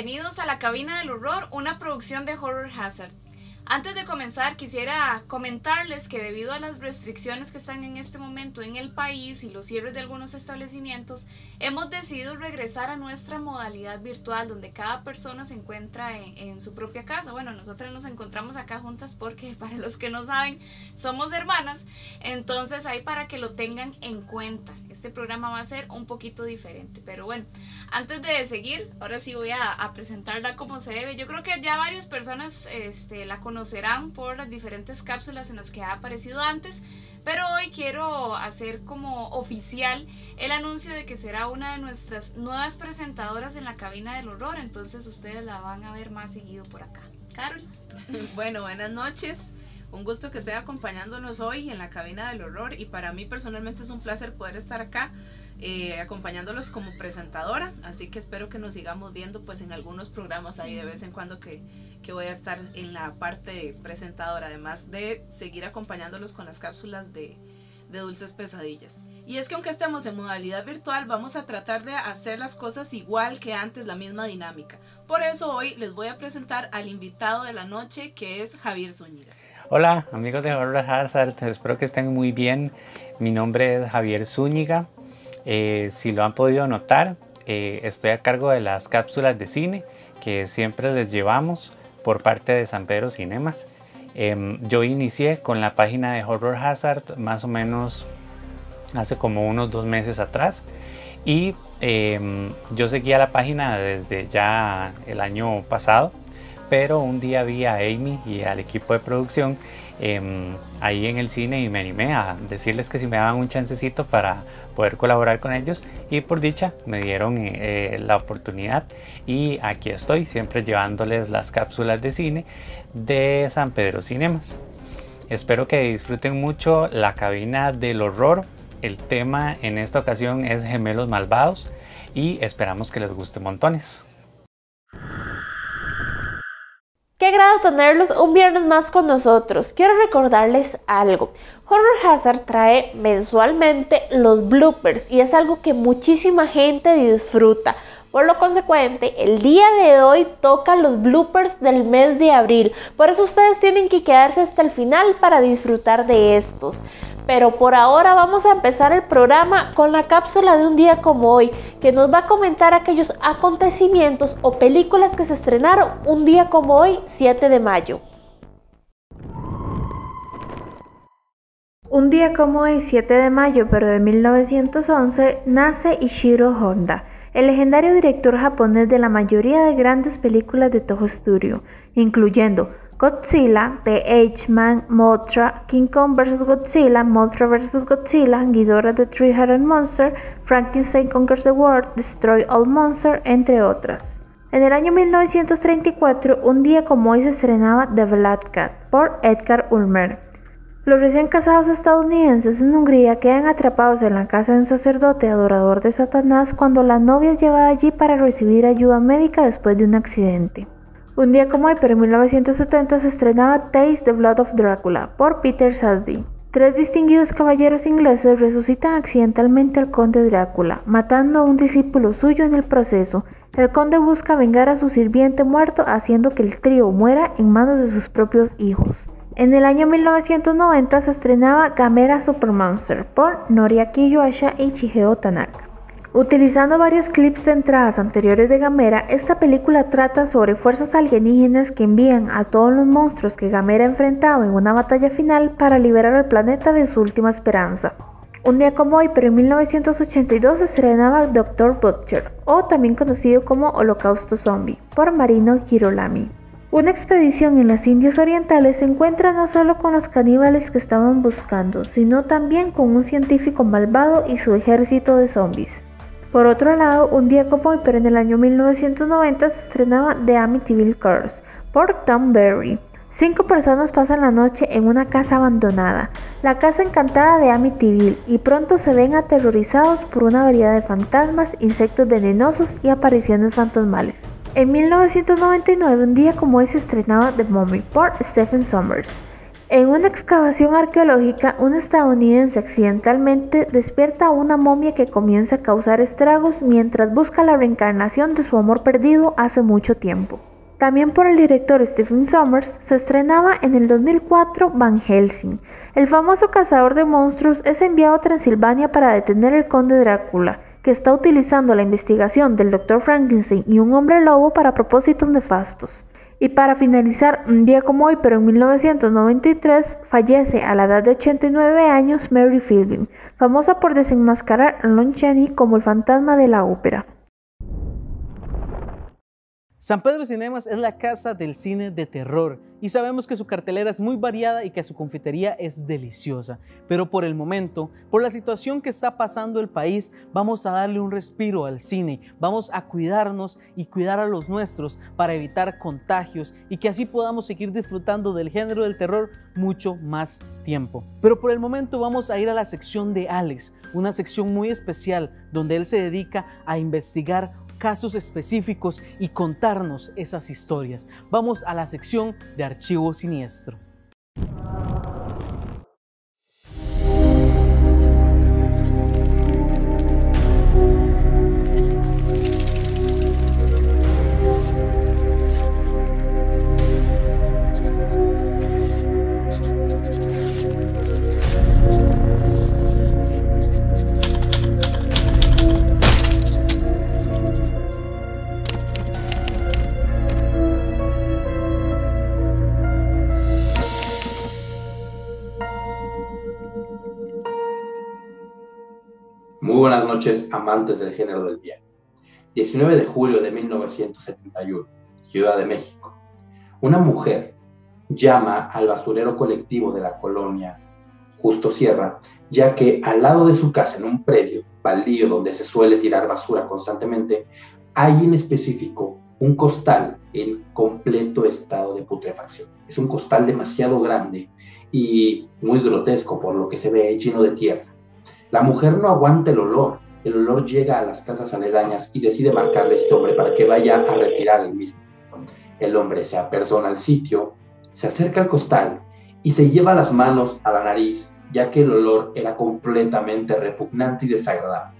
bienvenidos a La Cabina del Horror, una producción de Horror Hazard. Antes de comenzar, quisiera comentarles que debido a las restricciones que están en este momento en el país y los cierres de algunos establecimientos, hemos decidido regresar a nuestra modalidad virtual donde cada persona se encuentra en, su propia casa. Bueno, nosotras nos encontramos acá juntas porque para los que no saben, somos hermanas, entonces ahí para que lo tengan en cuenta. Este programa va a ser un poquito diferente, pero bueno, antes de seguir, ahora sí voy a, presentarla como se debe. Yo creo que ya varias personas este, la conocen conocerán por las diferentes cápsulas en las que ha aparecido antes, pero hoy quiero hacer como oficial el anuncio de que será una de nuestras nuevas presentadoras en la cabina del horror, entonces ustedes la van a ver más seguido por acá. Carol. Bueno, buenas noches. Un gusto que estén acompañándonos hoy en la cabina del horror y para mí personalmente es un placer poder estar acá eh, acompañándolos como presentadora, así que espero que nos sigamos viendo pues en algunos programas ahí de vez en cuando que, que voy a estar en la parte presentadora, además de seguir acompañándolos con las cápsulas de, dulces pesadillas. Y es que aunque estemos en modalidad virtual, vamos a tratar de hacer las cosas igual que antes, la misma dinámica. Por eso hoy les voy a presentar al invitado de la noche, que es Javier Zúñiga. Hola amigos de Horror Hazard, espero que estén muy bien. Mi nombre es Javier Zúñiga. Eh, si lo han podido notar, eh, estoy a cargo de las cápsulas de cine que siempre les llevamos por parte de San Pedro Cinemas. Em, yo inicié con la página de Horror Hazard más o menos hace como unos dos meses atrás y em, yo seguía la página desde ya el año pasado pero un día vi a Amy y al equipo de producción em, ahí en el cine y me animé a decirles que si me daban un chancecito para poder colaborar con ellos y por dicha me dieron eh, la oportunidad y aquí estoy siempre llevándoles las cápsulas de cine de San Pedro Cinemas. Espero que disfruten mucho la cabina del horror. El tema en esta ocasión es gemelos malvados y esperamos que les guste montones. Qué agrado tenerlos un viernes más con nosotros. Quiero recordarles algo. Horror Hazard trae mensualmente los bloopers y es algo que muchísima gente disfruta. Por lo consecuente, el día de hoy toca los bloopers del mes de abril. Por eso ustedes tienen que quedarse hasta el final para disfrutar de estos pero por ahora vamos a empezar el programa con la cápsula de un día como hoy, que nos va a comentar aquellos acontecimientos o películas que se estrenaron un día como hoy, 7 de mayo. Un día como hoy, 7 de mayo, pero de 1911, nace Ishiro Honda, el legendario director japonés de la mayoría de grandes películas de Toho Studio, incluyendo Godzilla, The H-Man, Mothra, King Kong vs. Godzilla, Mothra vs. Godzilla, Ghidorah the Three-Headed Monster, Frankenstein Conquers the World, Destroy All Monsters, entre otras. En el año 1934, un día como hoy se estrenaba The Black Cat por Edgar Ulmer. Los recién casados estadounidenses en Hungría quedan atrapados en la casa de un sacerdote adorador de Satanás cuando la novia es llevada allí para recibir ayuda médica después de un accidente. Un día como hoy, pero en 1970 se estrenaba Taste the Blood of Drácula por Peter Sadie. Tres distinguidos caballeros ingleses resucitan accidentalmente al conde Drácula, matando a un discípulo suyo en el proceso. El conde busca vengar a su sirviente muerto, haciendo que el trío muera en manos de sus propios hijos. En el año 1990 se estrenaba Gamera Supermonster por Noriaki Yuasha y Chiheo Tanaka. Utilizando varios clips de entradas anteriores de Gamera, esta película trata sobre fuerzas alienígenas que envían a todos los monstruos que Gamera ha enfrentado en una batalla final para liberar al planeta de su última esperanza. Un día como hoy, pero en 1982 se estrenaba Doctor Butcher, o también conocido como Holocausto Zombie, por Marino Girolami. Una expedición en las Indias Orientales se encuentra no solo con los caníbales que estaban buscando, sino también con un científico malvado y su ejército de zombies. Por otro lado, un día como hoy, pero en el año 1990 se estrenaba The Amityville Curse por Tom Berry. Cinco personas pasan la noche en una casa abandonada, la casa encantada de Amityville, y pronto se ven aterrorizados por una variedad de fantasmas, insectos venenosos y apariciones fantasmales. En 1999, un día como hoy, se estrenaba The Mummy por Stephen Sommers. En una excavación arqueológica, un estadounidense accidentalmente despierta a una momia que comienza a causar estragos mientras busca la reencarnación de su amor perdido hace mucho tiempo. También por el director Stephen Sommers se estrenaba en el 2004 Van Helsing. El famoso cazador de monstruos es enviado a Transilvania para detener al conde Drácula, que está utilizando la investigación del Dr. Frankenstein y un hombre lobo para propósitos nefastos. Y para finalizar, un día como hoy, pero en 1993, fallece a la edad de 89 años Mary Philbin, famosa por desenmascarar a Lon Chaney como el fantasma de la ópera. San Pedro Cinemas es la casa del cine de terror y sabemos que su cartelera es muy variada y que su confitería es deliciosa. Pero por el momento, por la situación que está pasando el país, vamos a darle un respiro al cine, vamos a cuidarnos y cuidar a los nuestros para evitar contagios y que así podamos seguir disfrutando del género del terror mucho más tiempo. Pero por el momento vamos a ir a la sección de Alex, una sección muy especial donde él se dedica a investigar casos específicos y contarnos esas historias. Vamos a la sección de archivo siniestro. Noches, amantes del género del bien. 19 de julio de 1971, Ciudad de México. Una mujer llama al basurero colectivo de la colonia Justo Sierra, ya que al lado de su casa, en un predio baldío donde se suele tirar basura constantemente, hay en específico un costal en completo estado de putrefacción. Es un costal demasiado grande y muy grotesco por lo que se ve lleno de tierra. La mujer no aguanta el olor. El olor llega a las casas aledañas y decide marcarle a este hombre para que vaya a retirar el mismo. El hombre se apersona al sitio, se acerca al costal y se lleva las manos a la nariz, ya que el olor era completamente repugnante y desagradable.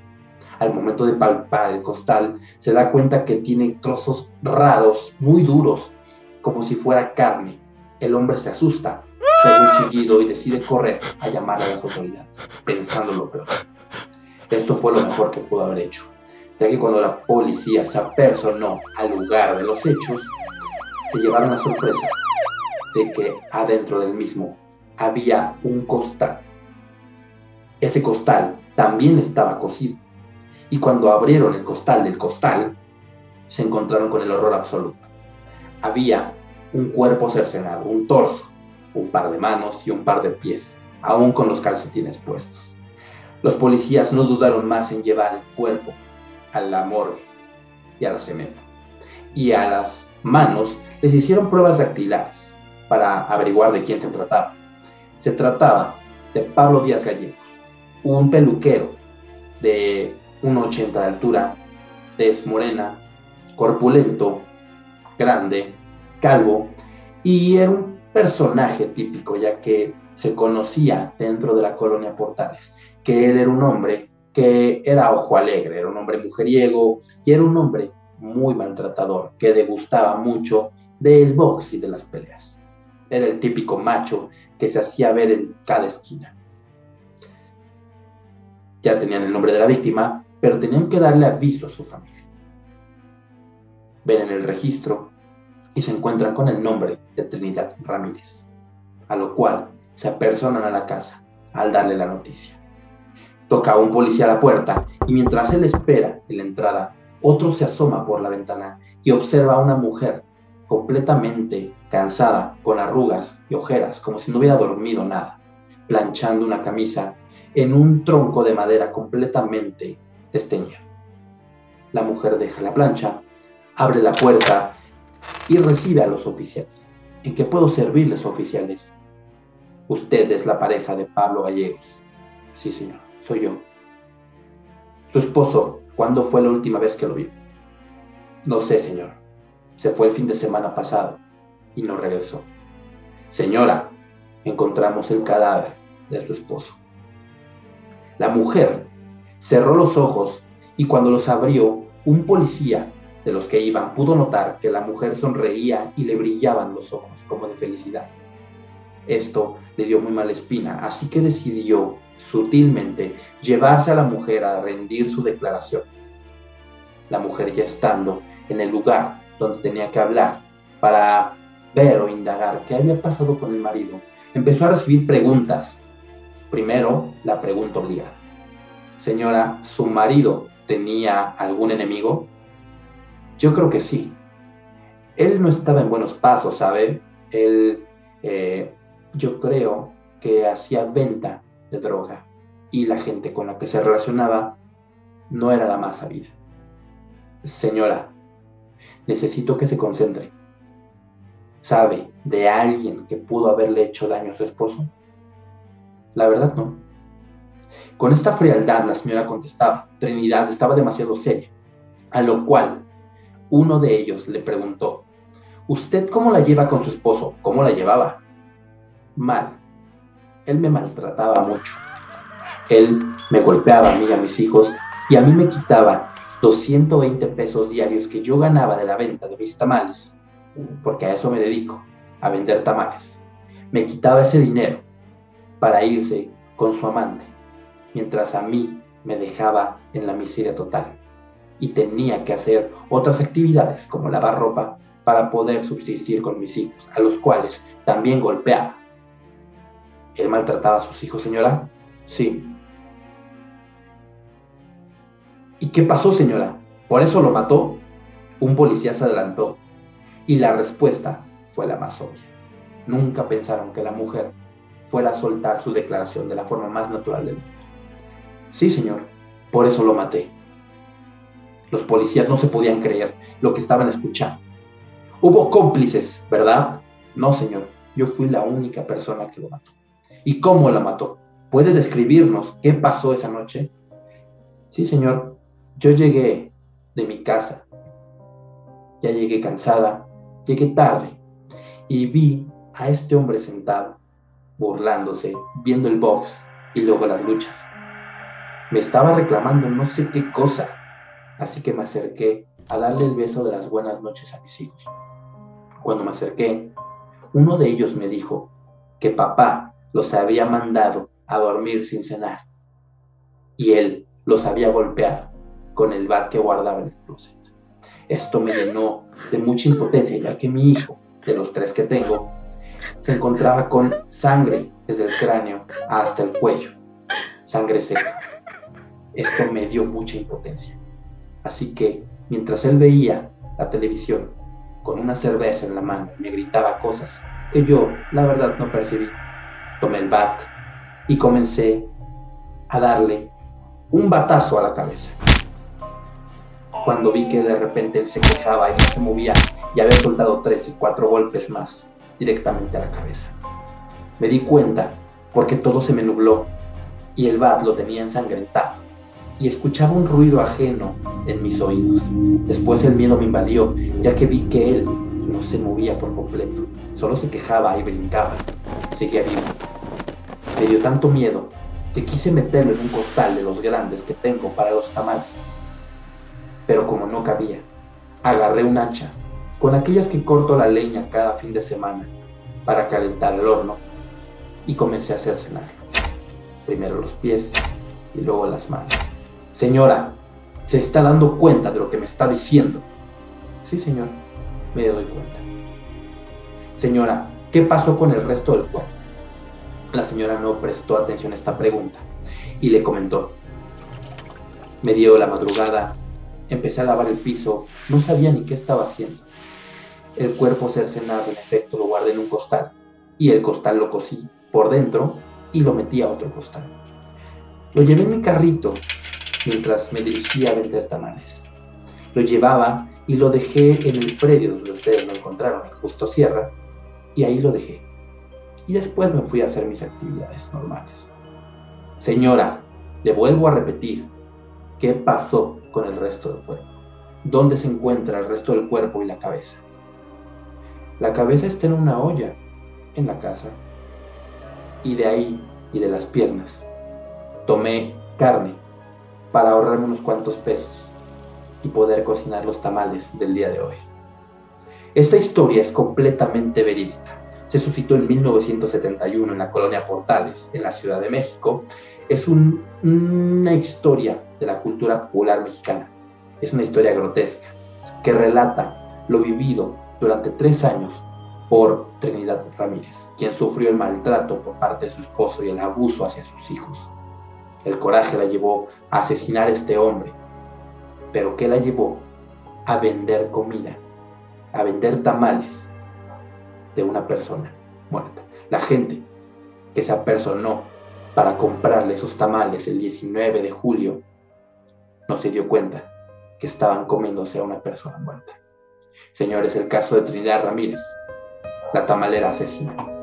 Al momento de palpar el costal, se da cuenta que tiene trozos raros, muy duros, como si fuera carne. El hombre se asusta pega un chillido y decide correr a llamar a las autoridades, pensando lo peor. Esto fue lo mejor que pudo haber hecho, ya que cuando la policía se apersonó al lugar de los hechos, se llevaron la sorpresa de que adentro del mismo había un costal. Ese costal también estaba cocido. Y cuando abrieron el costal del costal, se encontraron con el horror absoluto. Había un cuerpo cercenado, un torso, un par de manos y un par de pies, aún con los calcetines puestos. Los policías no dudaron más en llevar el cuerpo a la morgue y a la cemento. Y a las manos les hicieron pruebas dactilares para averiguar de quién se trataba. Se trataba de Pablo Díaz Gallegos, un peluquero de 1,80 de altura, tez morena, corpulento, grande, calvo, y era un personaje típico, ya que se conocía dentro de la colonia Portales, que él era un hombre que era ojo alegre, era un hombre mujeriego y era un hombre muy maltratador, que degustaba mucho del box y de las peleas. Era el típico macho que se hacía ver en cada esquina. Ya tenían el nombre de la víctima, pero tenían que darle aviso a su familia. Ven en el registro y se encuentran con el nombre de Trinidad Ramírez, a lo cual se apersonan a la casa al darle la noticia. Toca a un policía a la puerta y mientras él espera en la entrada, otro se asoma por la ventana y observa a una mujer completamente cansada, con arrugas y ojeras, como si no hubiera dormido nada, planchando una camisa en un tronco de madera completamente desteñido. La mujer deja la plancha, abre la puerta y recibe a los oficiales. ¿En qué puedo servirles, oficiales? Usted es la pareja de Pablo Gallegos. Sí, señor, soy yo. Su esposo, ¿cuándo fue la última vez que lo vio? No sé, señor. Se fue el fin de semana pasado y no regresó. Señora, encontramos el cadáver de su esposo. La mujer cerró los ojos y cuando los abrió, un policía de los que iban pudo notar que la mujer sonreía y le brillaban los ojos como de felicidad. Esto le dio muy mala espina, así que decidió sutilmente llevarse a la mujer a rendir su declaración. La mujer ya estando en el lugar donde tenía que hablar para ver o indagar qué había pasado con el marido, empezó a recibir preguntas. Primero, la pregunta obligada. Señora, ¿su marido tenía algún enemigo? Yo creo que sí. Él no estaba en buenos pasos, ¿sabe? Él, eh, yo creo que hacía venta de droga y la gente con la que se relacionaba no era la más sabida. Señora, necesito que se concentre. ¿Sabe de alguien que pudo haberle hecho daño a su esposo? La verdad no. Con esta frialdad la señora contestaba. Trinidad estaba demasiado seria, a lo cual uno de ellos le preguntó, ¿Usted cómo la lleva con su esposo? ¿Cómo la llevaba? Mal. Él me maltrataba mucho. Él me golpeaba a mí y a mis hijos y a mí me quitaba 220 pesos diarios que yo ganaba de la venta de mis tamales, porque a eso me dedico, a vender tamales. Me quitaba ese dinero para irse con su amante, mientras a mí me dejaba en la miseria total y tenía que hacer otras actividades como lavar ropa para poder subsistir con mis hijos, a los cuales también golpeaba. ¿Él maltrataba a sus hijos, señora? Sí. ¿Y qué pasó, señora? ¿Por eso lo mató? Un policía se adelantó y la respuesta fue la más obvia. Nunca pensaron que la mujer fuera a soltar su declaración de la forma más natural del mundo. Sí, señor, por eso lo maté. Los policías no se podían creer lo que estaban escuchando. Hubo cómplices, ¿verdad? No, señor, yo fui la única persona que lo mató. ¿Y cómo la mató? ¿Puede describirnos qué pasó esa noche? Sí, señor, yo llegué de mi casa. Ya llegué cansada, llegué tarde y vi a este hombre sentado, burlándose, viendo el box y luego las luchas. Me estaba reclamando no sé qué cosa así que me acerqué a darle el beso de las buenas noches a mis hijos. Cuando me acerqué, uno de ellos me dijo que papá los había mandado a dormir sin cenar y él los había golpeado con el bat que guardaba en el closet. Esto me llenó de mucha impotencia ya que mi hijo, de los tres que tengo, se encontraba con sangre desde el cráneo hasta el cuello, sangre seca. Esto me dio mucha impotencia. Así que, mientras él veía la televisión con una cerveza en la mano me gritaba cosas que yo, la verdad, no percibí, tomé el bat y comencé a darle un batazo a la cabeza. Cuando vi que de repente él se quejaba y no se movía y había soltado tres y cuatro golpes más directamente a la cabeza. Me di cuenta porque todo se me nubló y el bat lo tenía ensangrentado y escuchaba un ruido ajeno en mis oídos. Después el miedo me invadió, ya que vi que él no se movía por completo, solo se quejaba y brincaba. Seguía vivo. Me dio tanto miedo que quise meterlo en un costal de los grandes que tengo para los tamales. Pero como no cabía, agarré un hacha, con aquellas que corto la leña cada fin de semana para calentar el horno, y comencé a hacer cenar. Primero los pies y luego las manos. Señora, ¿se está dando cuenta de lo que me está diciendo? Sí, señor, me doy cuenta. Señora, ¿qué pasó con el resto del cuerpo? La señora no prestó atención a esta pregunta y le comentó. Me dio la madrugada, empecé a lavar el piso, no sabía ni qué estaba haciendo. El cuerpo cercenado, en efecto, lo guardé en un costal y el costal lo cosí por dentro y lo metí a otro costal. Lo llevé en mi carrito mientras me dirigía a vender tamales. Lo llevaba y lo dejé en el predio donde ustedes lo encontraron, en Justo Sierra, y ahí lo dejé. Y después me fui a hacer mis actividades normales. Señora, le vuelvo a repetir, ¿qué pasó con el resto del cuerpo? ¿Dónde se encuentra el resto del cuerpo y la cabeza? La cabeza está en una olla en la casa. y de ahí y de las piernas tomé carne para ahorrarme unos cuantos pesos y poder cocinar los tamales del día de hoy. Esta historia es completamente verídica. Se suscitó en 1971 en la colonia Portales, en la Ciudad de México. Es una historia de la cultura popular mexicana. Es una historia grotesca que relata lo vivido durante tres años por Trinidad Ramírez, quien sufrió el maltrato por parte de su esposo y el abuso hacia sus hijos. El coraje la llevó a asesinar a este hombre, pero ¿qué la llevó? A vender comida, a vender tamales de una persona muerta. La gente que se apersonó para comprarle esos tamales el 19 de julio no se dio cuenta que estaban comiéndose a una persona muerta. Señores, el caso de Trinidad Ramírez, la tamalera asesina.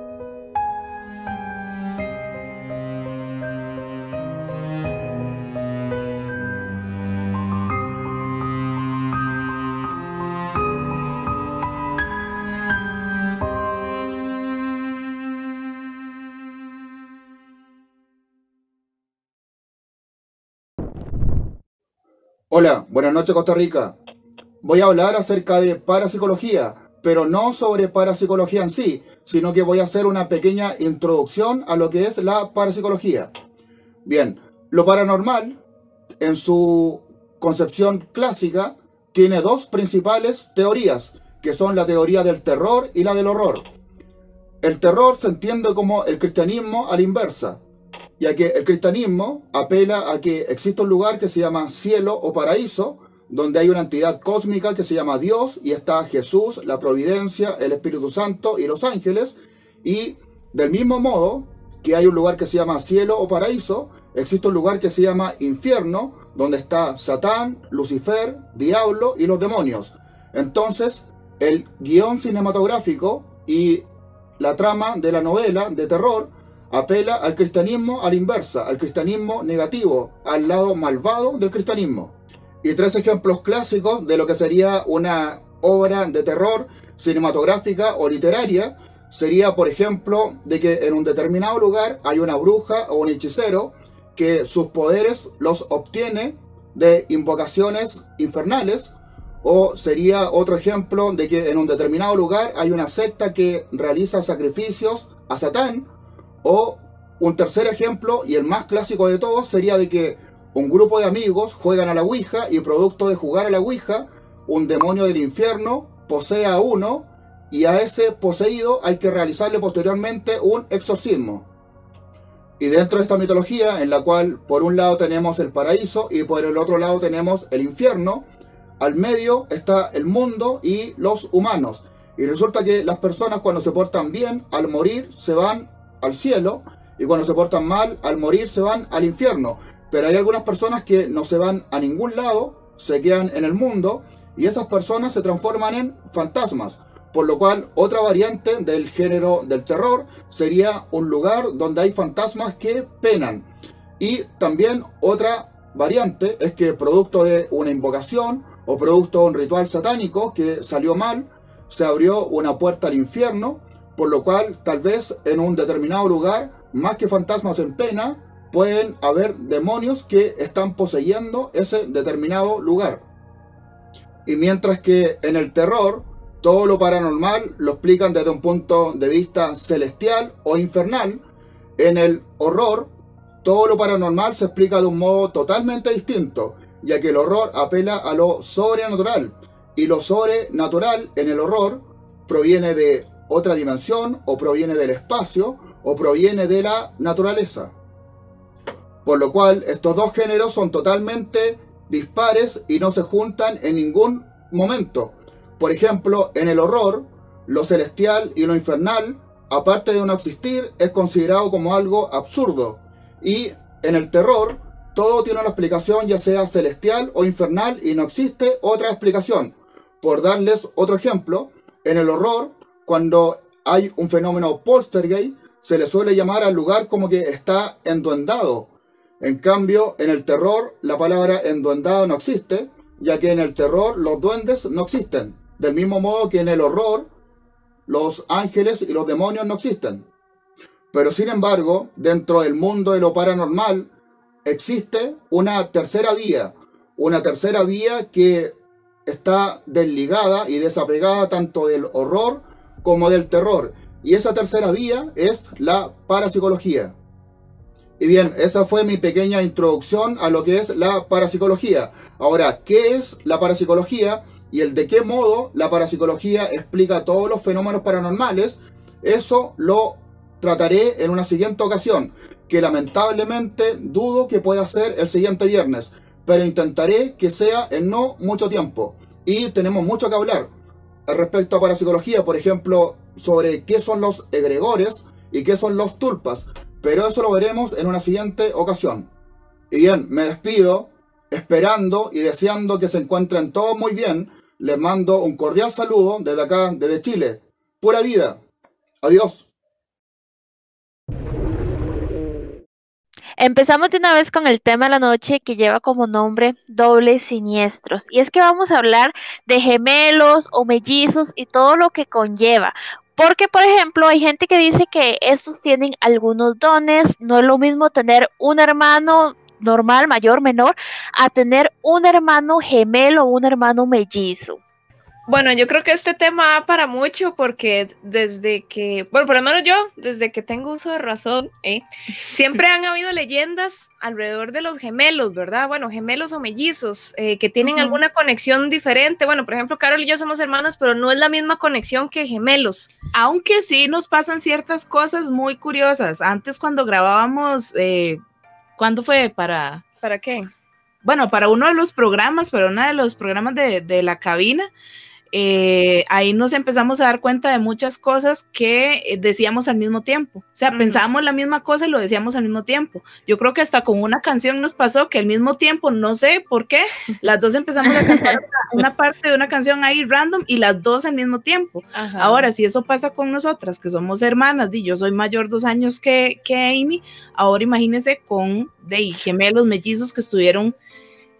Hola, buenas noches Costa Rica. Voy a hablar acerca de parapsicología, pero no sobre parapsicología en sí, sino que voy a hacer una pequeña introducción a lo que es la parapsicología. Bien, lo paranormal, en su concepción clásica, tiene dos principales teorías, que son la teoría del terror y la del horror. El terror se entiende como el cristianismo a la inversa, ya que el cristianismo apela a que existe un lugar que se llama cielo o paraíso, donde hay una entidad cósmica que se llama Dios y está Jesús, la providencia, el Espíritu Santo y los ángeles, y del mismo modo que hay un lugar que se llama cielo o paraíso, existe un lugar que se llama infierno, donde está Satán, Lucifer, Diablo y los demonios. Entonces, el guion cinematográfico y la trama de la novela de terror apela al cristianismo a la inversa, al cristianismo negativo, al lado malvado del cristianismo. Y tres ejemplos clásicos de lo que sería una obra de terror cinematográfica o literaria sería, por ejemplo, de que en un determinado lugar hay una bruja o un hechicero que sus poderes los obtiene de invocaciones infernales, o sería otro ejemplo de que en un determinado lugar hay una secta que realiza sacrificios a Satán, o un tercer ejemplo, y el más clásico de todos, sería de que un grupo de amigos juegan a la Ouija y producto de jugar a la Ouija, un demonio del infierno posee a uno y a ese poseído hay que realizarle posteriormente un exorcismo. Y dentro de esta mitología, en la cual por un lado tenemos el paraíso y por el otro lado tenemos el infierno, al medio está el mundo y los humanos. Y resulta que las personas cuando se portan bien, al morir, se van al cielo y cuando se portan mal, al morir se van al infierno. Pero hay algunas personas que no se van a ningún lado, se quedan en el mundo y esas personas se transforman en fantasmas. Por lo cual, otra variante del género del terror sería un lugar donde hay fantasmas que penan. Y también otra variante es que producto de una invocación o producto de un ritual satánico que salió mal, se abrió una puerta al infierno por lo cual tal vez en un determinado lugar, más que fantasmas en pena, pueden haber demonios que están poseyendo ese determinado lugar. Y mientras que en el terror, todo lo paranormal lo explican desde un punto de vista celestial o infernal, en el horror, todo lo paranormal se explica de un modo totalmente distinto, ya que el horror apela a lo sobrenatural, y lo sobrenatural en el horror proviene de otra dimensión o proviene del espacio o proviene de la naturaleza. Por lo cual estos dos géneros son totalmente dispares y no se juntan en ningún momento. Por ejemplo, en el horror, lo celestial y lo infernal, aparte de no existir, es considerado como algo absurdo. Y en el terror, todo tiene una explicación ya sea celestial o infernal y no existe otra explicación. Por darles otro ejemplo, en el horror, cuando hay un fenómeno poltergeist, se le suele llamar al lugar como que está enduendado. En cambio, en el terror, la palabra enduendado no existe, ya que en el terror los duendes no existen. Del mismo modo que en el horror, los ángeles y los demonios no existen. Pero sin embargo, dentro del mundo de lo paranormal existe una tercera vía, una tercera vía que está desligada y desapegada tanto del horror como del terror. Y esa tercera vía es la parapsicología. Y bien, esa fue mi pequeña introducción a lo que es la parapsicología. Ahora, ¿qué es la parapsicología y el de qué modo la parapsicología explica todos los fenómenos paranormales? Eso lo trataré en una siguiente ocasión, que lamentablemente dudo que pueda ser el siguiente viernes, pero intentaré que sea en no mucho tiempo. Y tenemos mucho que hablar respecto a parapsicología, por ejemplo, sobre qué son los egregores y qué son los tulpas, pero eso lo veremos en una siguiente ocasión. Y bien, me despido esperando y deseando que se encuentren todos muy bien. Les mando un cordial saludo desde acá, desde Chile. Pura vida. Adiós. Empezamos de una vez con el tema de la noche que lleva como nombre dobles siniestros. Y es que vamos a hablar de gemelos o mellizos y todo lo que conlleva. Porque, por ejemplo, hay gente que dice que estos tienen algunos dones, no es lo mismo tener un hermano normal, mayor, menor, a tener un hermano gemelo o un hermano mellizo. Bueno, yo creo que este tema da para mucho porque desde que, bueno, por lo menos yo, desde que tengo uso de razón, ¿eh? siempre han habido leyendas alrededor de los gemelos, ¿verdad? Bueno, gemelos o mellizos eh, que tienen alguna conexión diferente. Bueno, por ejemplo, Carol y yo somos hermanas, pero no es la misma conexión que gemelos. Aunque sí nos pasan ciertas cosas muy curiosas. Antes cuando grabábamos, eh, ¿cuándo fue? Para... ¿Para qué? Bueno, para uno de los programas, para uno de los programas de, de la cabina. Eh, ahí nos empezamos a dar cuenta de muchas cosas que eh, decíamos al mismo tiempo. O sea, pensábamos la misma cosa y lo decíamos al mismo tiempo. Yo creo que hasta con una canción nos pasó que al mismo tiempo, no sé por qué, las dos empezamos a cantar una, parte de una canción ahí random y las dos al mismo tiempo. Ahora, si eso pasa con nosotras, que somos hermanas, y yo soy mayor dos años que, que Amy, ahora imagínense con de gemelos mellizos que estuvieron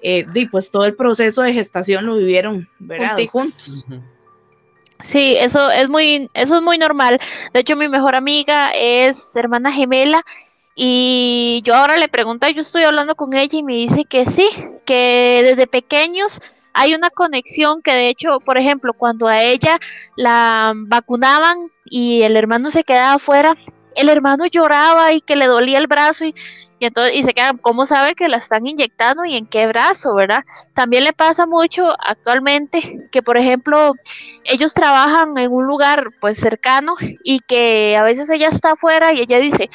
eh, y pues todo el proceso de gestación lo vivieron, ¿verdad? Juntos. Sí, eso es muy, eso es muy normal. De hecho, mi mejor amiga es hermana gemela y yo ahora le pregunto, yo estoy hablando con ella y me dice que sí, que desde pequeños hay una conexión que de hecho, por ejemplo, cuando a ella la vacunaban y el hermano se quedaba afuera, el hermano lloraba y que le dolía el brazo y y entonces y se quedan, ¿cómo sabe que la están inyectando y en qué brazo, verdad? También le pasa mucho actualmente que, por ejemplo, ellos trabajan en un lugar pues cercano y que a veces ella está afuera y ella dice,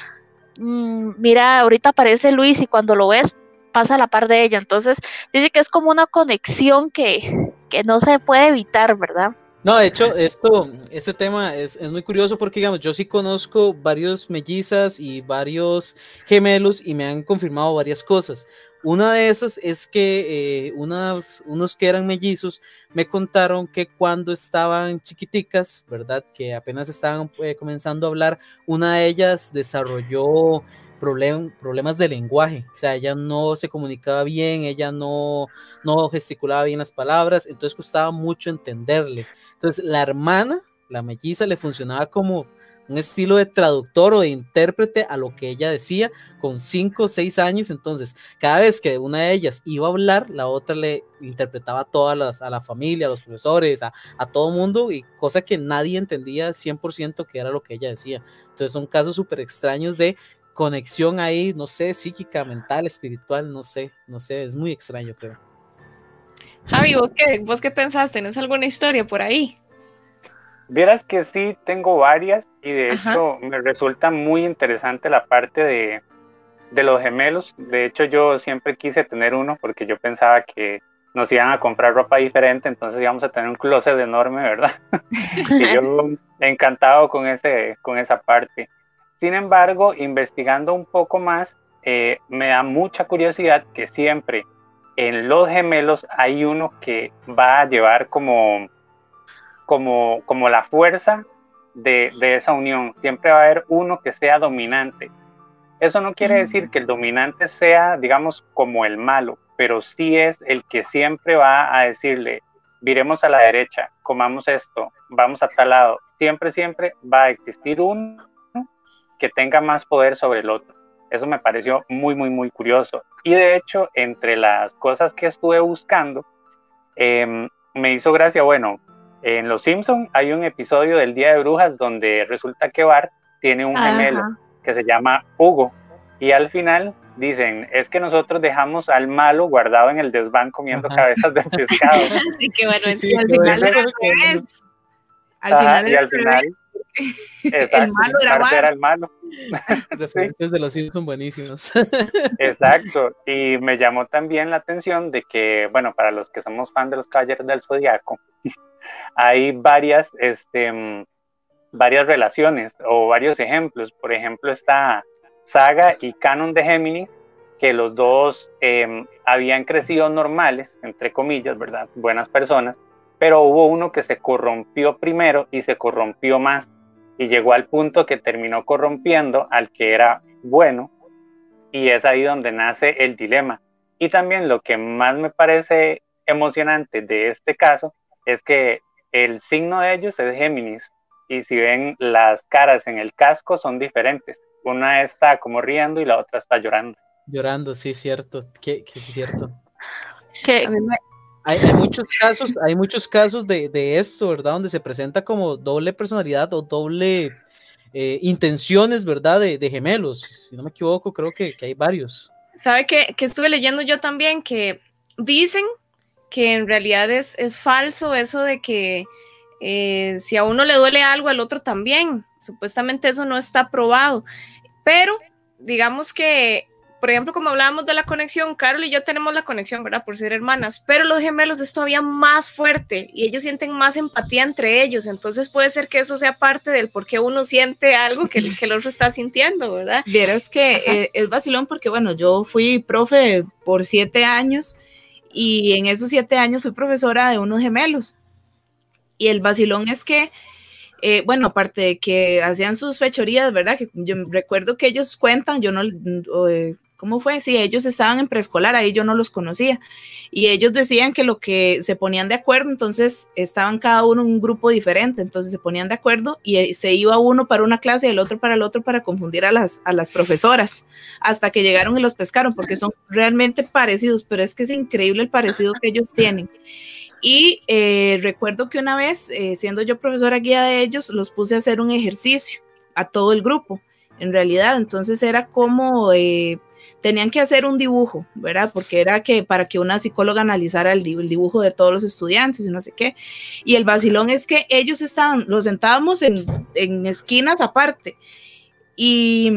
mm, mira, ahorita aparece Luis y cuando lo ves pasa a la par de ella. Entonces dice que es como una conexión que, que no se puede evitar, ¿verdad? No, de hecho, esto, este tema es, muy curioso porque, digamos, yo sí conozco varios mellizas y varios gemelos y me han confirmado varias cosas. Una de esas es que eh, unos que eran mellizos me contaron que cuando estaban chiquiticas, ¿verdad? Que apenas estaban eh, comenzando a hablar, una de ellas desarrolló problemas de lenguaje, o sea, ella no se comunicaba bien, ella no, no gesticulaba bien las palabras, entonces costaba mucho entenderle. Entonces, la hermana, la melliza, le funcionaba como un estilo de traductor o de intérprete a lo que ella decía con cinco o seis años. Entonces, cada vez que una de ellas iba a hablar, la otra le interpretaba a todas las, a la familia, a los profesores, a, a todo mundo, y cosa que nadie entendía 100% que era lo que ella decía. Entonces, son casos súper extraños de conexión ahí, no sé, psíquica, mental, espiritual, no sé, no sé, es muy extraño, creo. Javi, ¿vos qué, vos qué pensás? ¿Tenés alguna historia por ahí? Vieras que sí, tengo varias y de hecho me resulta muy interesante la parte de, de los gemelos. De hecho, yo siempre quise tener uno porque yo pensaba que nos iban a comprar ropa diferente, entonces íbamos a tener un closet enorme, ¿verdad? y yo encantado con, ese, con esa parte. Sin embargo, investigando un poco más, eh, me da mucha curiosidad que siempre en los gemelos hay uno que va a llevar como, como, como la fuerza de, esa unión. Siempre va a haber uno que sea dominante. Eso no quiere decir que el dominante sea, digamos, como el malo, pero sí es el que siempre va a decirle, viremos a la derecha, comamos esto, vamos a tal lado. Siempre, siempre va a existir uno que tenga más poder sobre el otro. Eso me pareció muy, muy, muy curioso. Y de hecho, entre las cosas que estuve buscando, em, me hizo gracia, bueno, en Los Simpson hay un episodio del Día de Brujas donde resulta que Bart tiene un gemelo que se llama Hugo. Y al final dicen, es que nosotros dejamos al malo guardado en el desván comiendo cabezas de pescado. sí, que bueno, al final era al revés. Al final, y al final el malo era, era, el malo. Referencias de los son buenísimos. Exacto. Y me llamó también la atención de que, bueno, para los que somos fan de los Caballeros del Zodiaco, hay varias, este, varias relaciones o varios ejemplos. Por ejemplo, está Saga y Canon de Géminis, que los dos em, habían crecido normales, entre comillas, ¿verdad? Buenas personas, pero hubo uno que se corrompió primero y se corrompió más y llegó al punto que terminó corrompiendo al que era bueno y es ahí donde nace el dilema. Y también lo que más me parece emocionante de este caso es que el signo de ellos es Géminis y si ven las caras en el casco son diferentes. Una está como riendo y la otra está llorando. Llorando, sí, cierto, que, sí, cierto. Que, hay, hay, muchos casos, hay muchos casos de, de, esto, ¿verdad? Donde se presenta como doble personalidad o doble eh, intenciones, ¿verdad? De, de, gemelos. Si no me equivoco, creo que, que hay varios. ¿Sabe qué? Que estuve leyendo yo también que dicen que en realidad es, es falso eso de que eh, si a uno le duele algo, al otro también. Supuestamente eso no está probado. Pero digamos que por ejemplo, como hablábamos de la conexión, Carol y yo tenemos la conexión, ¿verdad? Por ser hermanas, pero los gemelos es todavía más fuerte y ellos sienten más empatía entre ellos, entonces puede ser que eso sea parte del por qué uno siente algo que, que el otro está sintiendo, ¿verdad? Vieras que eh, es vacilón porque, bueno, yo fui profe por siete años y en esos siete años fui profesora de unos gemelos. Y el vacilón es que eh, bueno, aparte de que hacían sus fechorías, ¿verdad? Que yo recuerdo que ellos cuentan, yo no, eh, ¿Cómo fue? Sí, ellos estaban en preescolar, ahí yo no los conocía. Y ellos decían que lo que se ponían de acuerdo, entonces estaban cada uno en un grupo diferente, entonces se ponían de acuerdo y eh, se iba uno para una clase y el otro para el otro para confundir a las, a las profesoras, hasta que llegaron y los pescaron, porque son realmente parecidos, pero es que es increíble el parecido que ellos tienen. Y eh, recuerdo que una vez, eh, siendo yo profesora guía de ellos, los puse a hacer un ejercicio a todo el grupo, en realidad. Entonces era como tenían que hacer un dibujo, ¿verdad? Porque era que para que una psicóloga analizara el, dibujo de todos los estudiantes y no sé qué. Y el vacilón es que ellos estaban, los sentábamos en, en esquinas aparte. Y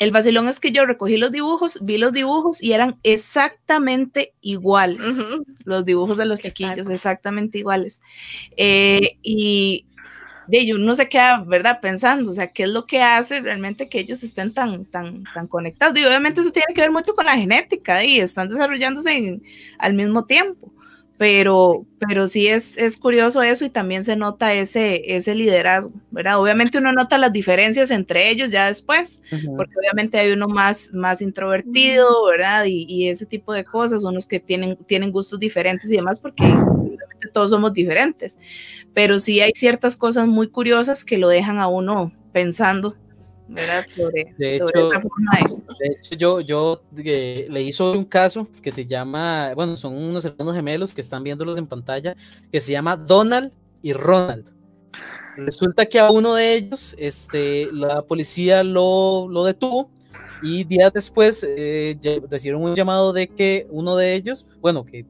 el vacilón es que yo recogí los dibujos, vi los dibujos y eran exactamente iguales. Los dibujos de los chiquillos, exactamente iguales. Eh, y de ellos uno se queda, ¿verdad? Pensando, o sea, ¿qué es lo que hace realmente que ellos estén tan, tan, tan conectados? Y obviamente eso tiene que ver mucho con la genética y están desarrollándose al mismo tiempo, pero, pero sí es, es curioso eso y también se nota ese, ese liderazgo, ¿verdad? Obviamente uno nota las diferencias entre ellos ya después, porque obviamente hay uno más, más introvertido, ¿verdad? Y, y, ese tipo de cosas, unos que tienen, tienen gustos diferentes y demás, porque todos somos diferentes, pero sí hay ciertas cosas muy curiosas que lo dejan a uno pensando. Sobre, de, hecho, de... hecho, yo, yo eh, leí sobre un caso que se llama, bueno, son unos hermanos gemelos que están viéndolos en pantalla, que se llama Donald y Ronald. Resulta que a uno de ellos, este, la policía lo, lo detuvo y días después eh, recibieron un llamado de que uno de ellos, bueno, que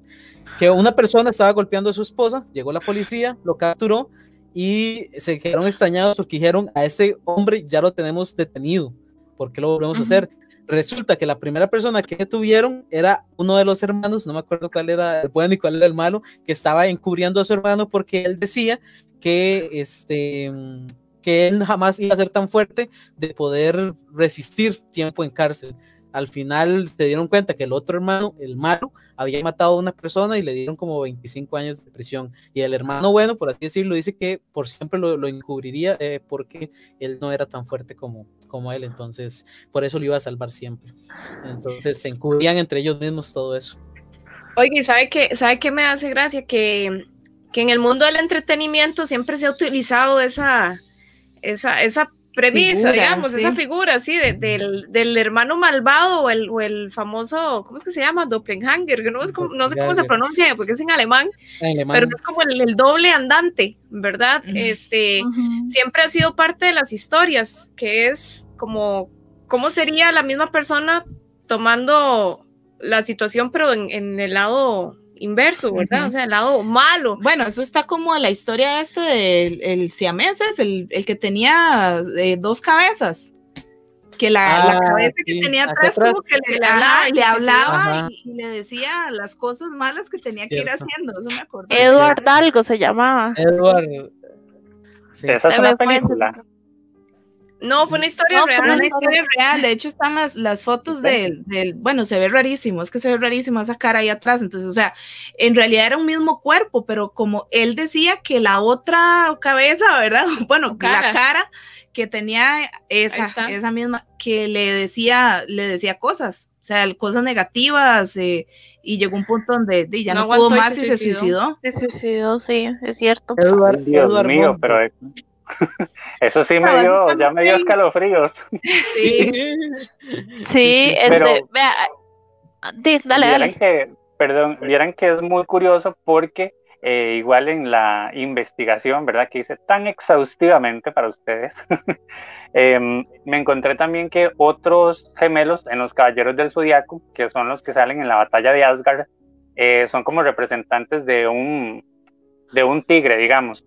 que una persona estaba golpeando a su esposa, llegó la policía, lo capturó y se quedaron extrañados porque dijeron, a ese hombre ya lo tenemos detenido, ¿por qué lo volvemos a hacer? Resulta que la primera persona que detuvieron era uno de los hermanos, no me acuerdo cuál era el bueno y cuál era el malo, que estaba encubriendo a su hermano porque él decía que este que él jamás iba a ser tan fuerte de poder resistir tiempo en cárcel al final se dieron cuenta que el otro hermano, el malo, había matado a una persona y le dieron como 25 años de prisión. Y el hermano bueno, por así decirlo, dice que por siempre lo, encubriría eh, porque él no era tan fuerte como, como él, entonces por eso lo iba a salvar siempre. Entonces se encubrían entre ellos mismos todo eso. Oye, ¿sabe qué, ¿sabe qué me hace gracia? Que, que en el mundo del entretenimiento siempre se ha utilizado esa, esa, esa premisa, Figura, digamos, sí. esa figura, sí, de- del, del hermano malvado o el, o el famoso, ¿cómo es que se llama? Doppelganger, que no, es como- no sé cómo se pronuncia porque es en alemán, En alemán. pero es como el, el doble andante, ¿verdad? Este, siempre ha sido parte de las historias, que es como, ¿cómo sería la misma persona tomando la situación, pero en, en el lado inverso, ¿verdad? O sea, el lado malo. Bueno, eso está como la historia este del el siameses, el, el que tenía eh, dos cabezas. Que la, la Ah, cabeza que tenía atrás atrás. como que le, hablaba y le y, y le decía las cosas malas que tenía que ir haciendo. Eso me acuerdo. Edward algo se llamaba. Edward. Sí. Esa es una película. No, fue una historia No, fue real. una historia real, de hecho están las, las fotos del, del, bueno, se ve rarísimo, es que se ve rarísimo esa cara ahí atrás, entonces, o sea, en realidad era un mismo cuerpo, pero como él decía que la otra cabeza, ¿verdad? Bueno, cara. la cara que tenía esa, esa misma, que le decía, le decía cosas, o sea, cosas negativas, eh, y llegó un punto donde ya No no, pudo y más se y se suicidó. Se suicidó, sí, es cierto. Edward, Dios mío, pero eso sí me dio, ya me dio escalofríos. Sí. Sí, sí, este, pero- vea, di, dale, dale. que, perdón, vieran que es muy curioso porque eh, igual en la investigación, ¿verdad? Que hice tan exhaustivamente para ustedes, em, me encontré también que otros gemelos en los Caballeros del Zodiaco, que son los que salen en la batalla de Asgard, eh, son como representantes de un, de un tigre, digamos,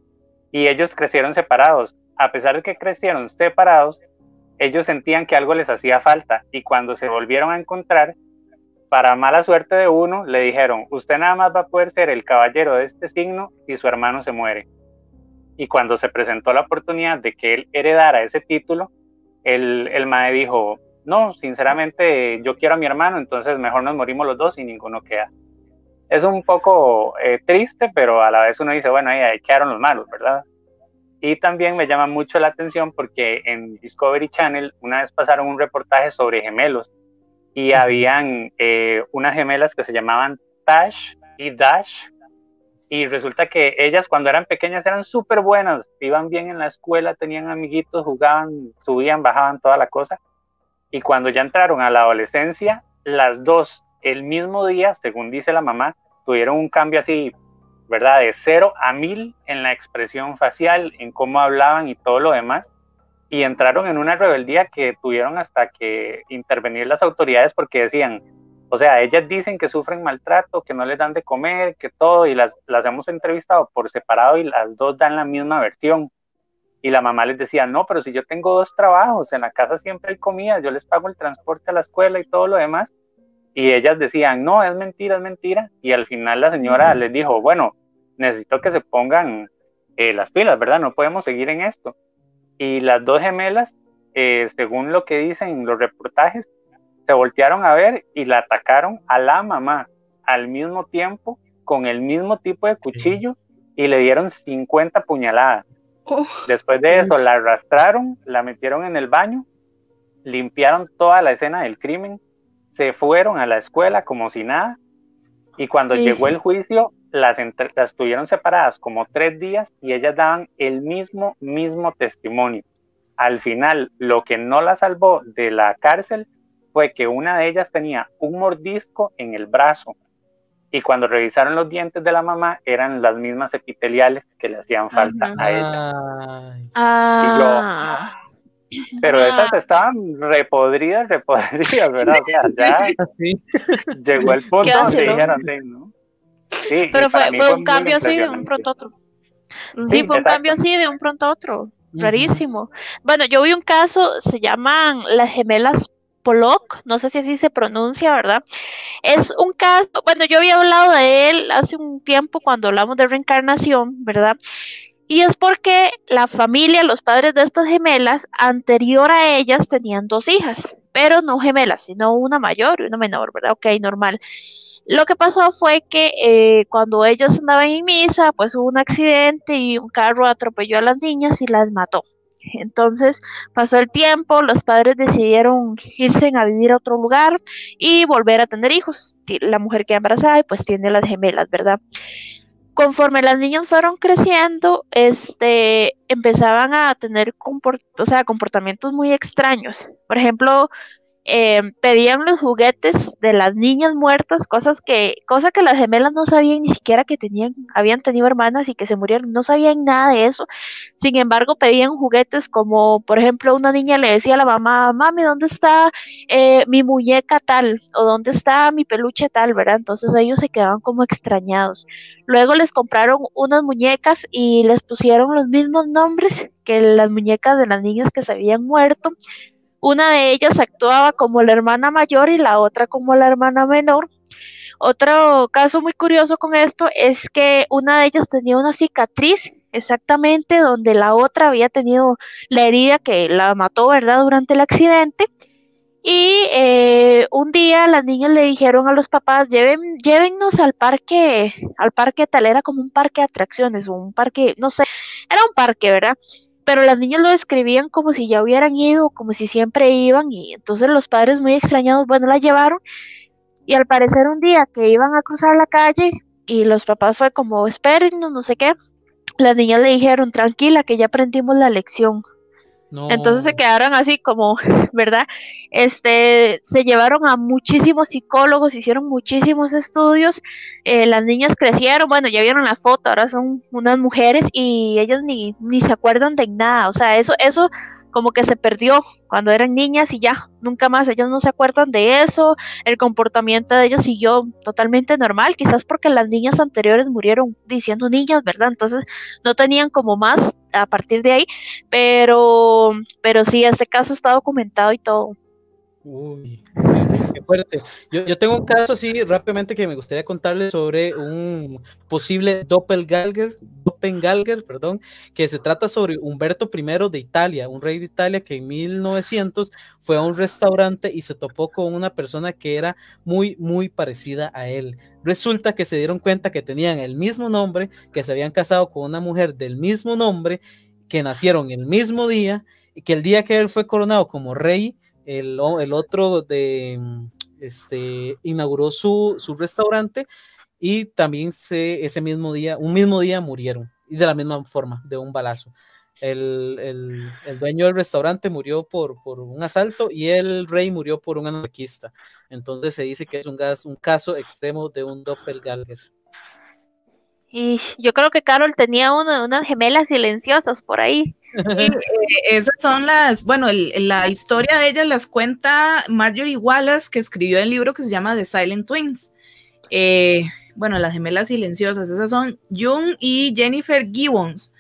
y ellos crecieron separados. A pesar de que crecieron separados, ellos sentían que algo les hacía falta y cuando se volvieron a encontrar, para mala suerte de uno, le dijeron, usted nada más va a poder ser el caballero de este signo si su hermano se muere. Y cuando se presentó la oportunidad de que él heredara ese título, el, el mae dijo, no, sinceramente yo quiero a mi hermano, entonces mejor nos morimos los dos y ninguno queda. Es un poco eh, triste, pero a la vez uno dice, bueno, ahí, quedaron los malos, ¿verdad? Y también me llama mucho la atención porque en Discovery Channel una vez pasaron un reportaje sobre gemelos y habían eh, unas gemelas que se llamaban Tash y Dash y resulta que ellas cuando eran pequeñas eran súper buenas, iban bien en la escuela, tenían amiguitos, jugaban, subían, bajaban toda la cosa y cuando ya entraron a la adolescencia, las dos el mismo día, según dice la mamá, tuvieron un cambio así, ¿verdad? De cero a mil en la expresión facial, en cómo hablaban y todo lo demás y entraron en una rebeldía que tuvieron hasta que intervenir las autoridades porque decían, o sea, ellas dicen que sufren maltrato, que no les dan de comer, que todo, y las, hemos entrevistado por separado y las dos dan la misma versión. Y la mamá les decía, no, pero si yo tengo dos trabajos, en la casa siempre hay comida, yo les pago el transporte a la escuela y todo lo demás. Y ellas decían, no, es mentira, es mentira. Y al final la señora les dijo, bueno, necesito que se pongan eh, las pilas, ¿verdad? No podemos seguir en esto y las dos gemelas, eh, según lo que dicen los reportajes, se voltearon a ver y la atacaron a la mamá al mismo tiempo con el mismo tipo de cuchillo y le dieron 50 puñaladas. Oh. Después de eso la arrastraron, la metieron en el baño, limpiaron toda la escena del crimen, se fueron a la escuela como si nada y cuando Sí. llegó el juicio las, entre- las tuvieron separadas como tres días y ellas daban el mismo, mismo testimonio. Al final, lo que no la salvó de la cárcel fue que una de ellas tenía un mordisco en el brazo y cuando revisaron los dientes de la mamá eran las mismas epiteliales que le hacían falta Ajá. a ella. Ay, Ah, Pero Ah. esas estaban repodridas, repodridas, ¿verdad? O sea, ya sí. llegó el punto donde dijeron, sí, ¿no? Sí, pero fue, fue un cambio así de un pronto a otro. Sí, Sí, fue un cambio así de un pronto a otro. Rarísimo. Bueno, yo vi un caso, se llaman las gemelas Pollock, no sé si así se pronuncia, ¿verdad? Es un caso, bueno, yo había hablado de él hace un tiempo cuando hablamos de reencarnación, ¿verdad? Y es porque la familia, los padres de estas gemelas, anterior a ellas tenían dos hijas, pero no gemelas, sino una mayor y una menor, ¿verdad? Ok, normal. Lo que pasó fue que eh, cuando ellos andaban en misa, pues hubo un accidente y un carro atropelló a las niñas y las mató. Entonces pasó el tiempo, los padres decidieron irse a vivir a otro lugar y volver a tener hijos. La mujer queda embarazada y pues tiene las gemelas, ¿verdad? Conforme las niñas fueron creciendo, este, empezaban a tener comportamientos muy extraños. Por ejemplo, eh, pedían los juguetes de las niñas muertas, cosas que, cosa que las gemelas no sabían ni siquiera que tenían, habían tenido hermanas y que se murieron, no sabían nada de eso. Sin embargo, pedían juguetes como, por ejemplo, una niña le decía a la mamá, mami, ¿dónde está eh, mi muñeca tal? o ¿dónde está mi peluche tal? ¿verdad? Entonces ellos se quedaban como extrañados. Luego les compraron unas muñecas y les pusieron los mismos nombres que las muñecas de las niñas que se habían muerto una de ellas actuaba como la hermana mayor y la otra como la hermana menor. Otro caso muy curioso con esto es que una de ellas tenía una cicatriz exactamente donde la otra había tenido la herida que la mató, ¿verdad?, durante el accidente. Y eh, un día las niñas le dijeron a los papás, Lleven, llévennos al parque, al parque tal, era como un parque de atracciones, un parque, no sé, era un parque, ¿verdad? Pero las niñas lo describían como si ya hubieran ido, como si siempre iban, y entonces los padres muy extrañados, bueno, la llevaron, y al parecer un día que iban a cruzar la calle, y los papás fue como, espérennos, no sé qué, las niñas le dijeron, tranquila, que ya aprendimos la lección, entonces se quedaron así como, ¿verdad? Este, se llevaron a muchísimos psicólogos, hicieron muchísimos estudios, eh, las niñas crecieron, bueno, ya vieron la foto, ahora son unas mujeres y ellas ni, ni se acuerdan de nada, o sea, eso, eso como que se perdió cuando eran niñas y ya, nunca más, ellas no se acuerdan de eso, el comportamiento de ellas siguió totalmente normal, quizás porque las niñas anteriores murieron diciendo niñas, ¿verdad? Entonces no tenían como más a partir de ahí, pero, pero sí, este caso está documentado y todo. Uy, qué fuerte. Yo, tengo un caso así rápidamente que me gustaría contarles sobre un posible doppelganger, doppelganger, perdón, que se trata sobre Humberto I de Italia, un rey de Italia que en 1900 fue a un restaurante y se topó con una persona que era muy, muy parecida a él. Resulta que se dieron cuenta que tenían el mismo nombre, que se habían casado con una mujer del mismo nombre, que nacieron el mismo día y que el día que él fue coronado como rey, el, otro de, este, inauguró su, restaurante y también se, ese mismo día, un mismo día murieron y de la misma forma, de un balazo. El, dueño del restaurante murió por, un asalto y el rey murió por un anarquista. Entonces se dice que es un caso extremo de un doppelganger. Y yo creo que Carol tenía una, unas gemelas silenciosas por ahí. Eh, esas son las, bueno, la historia de ellas las cuenta Marjorie Wallace, que escribió el libro que se llama The Silent Twins. Eh, bueno, las gemelas silenciosas, esas son Jung y Jennifer Gibbons.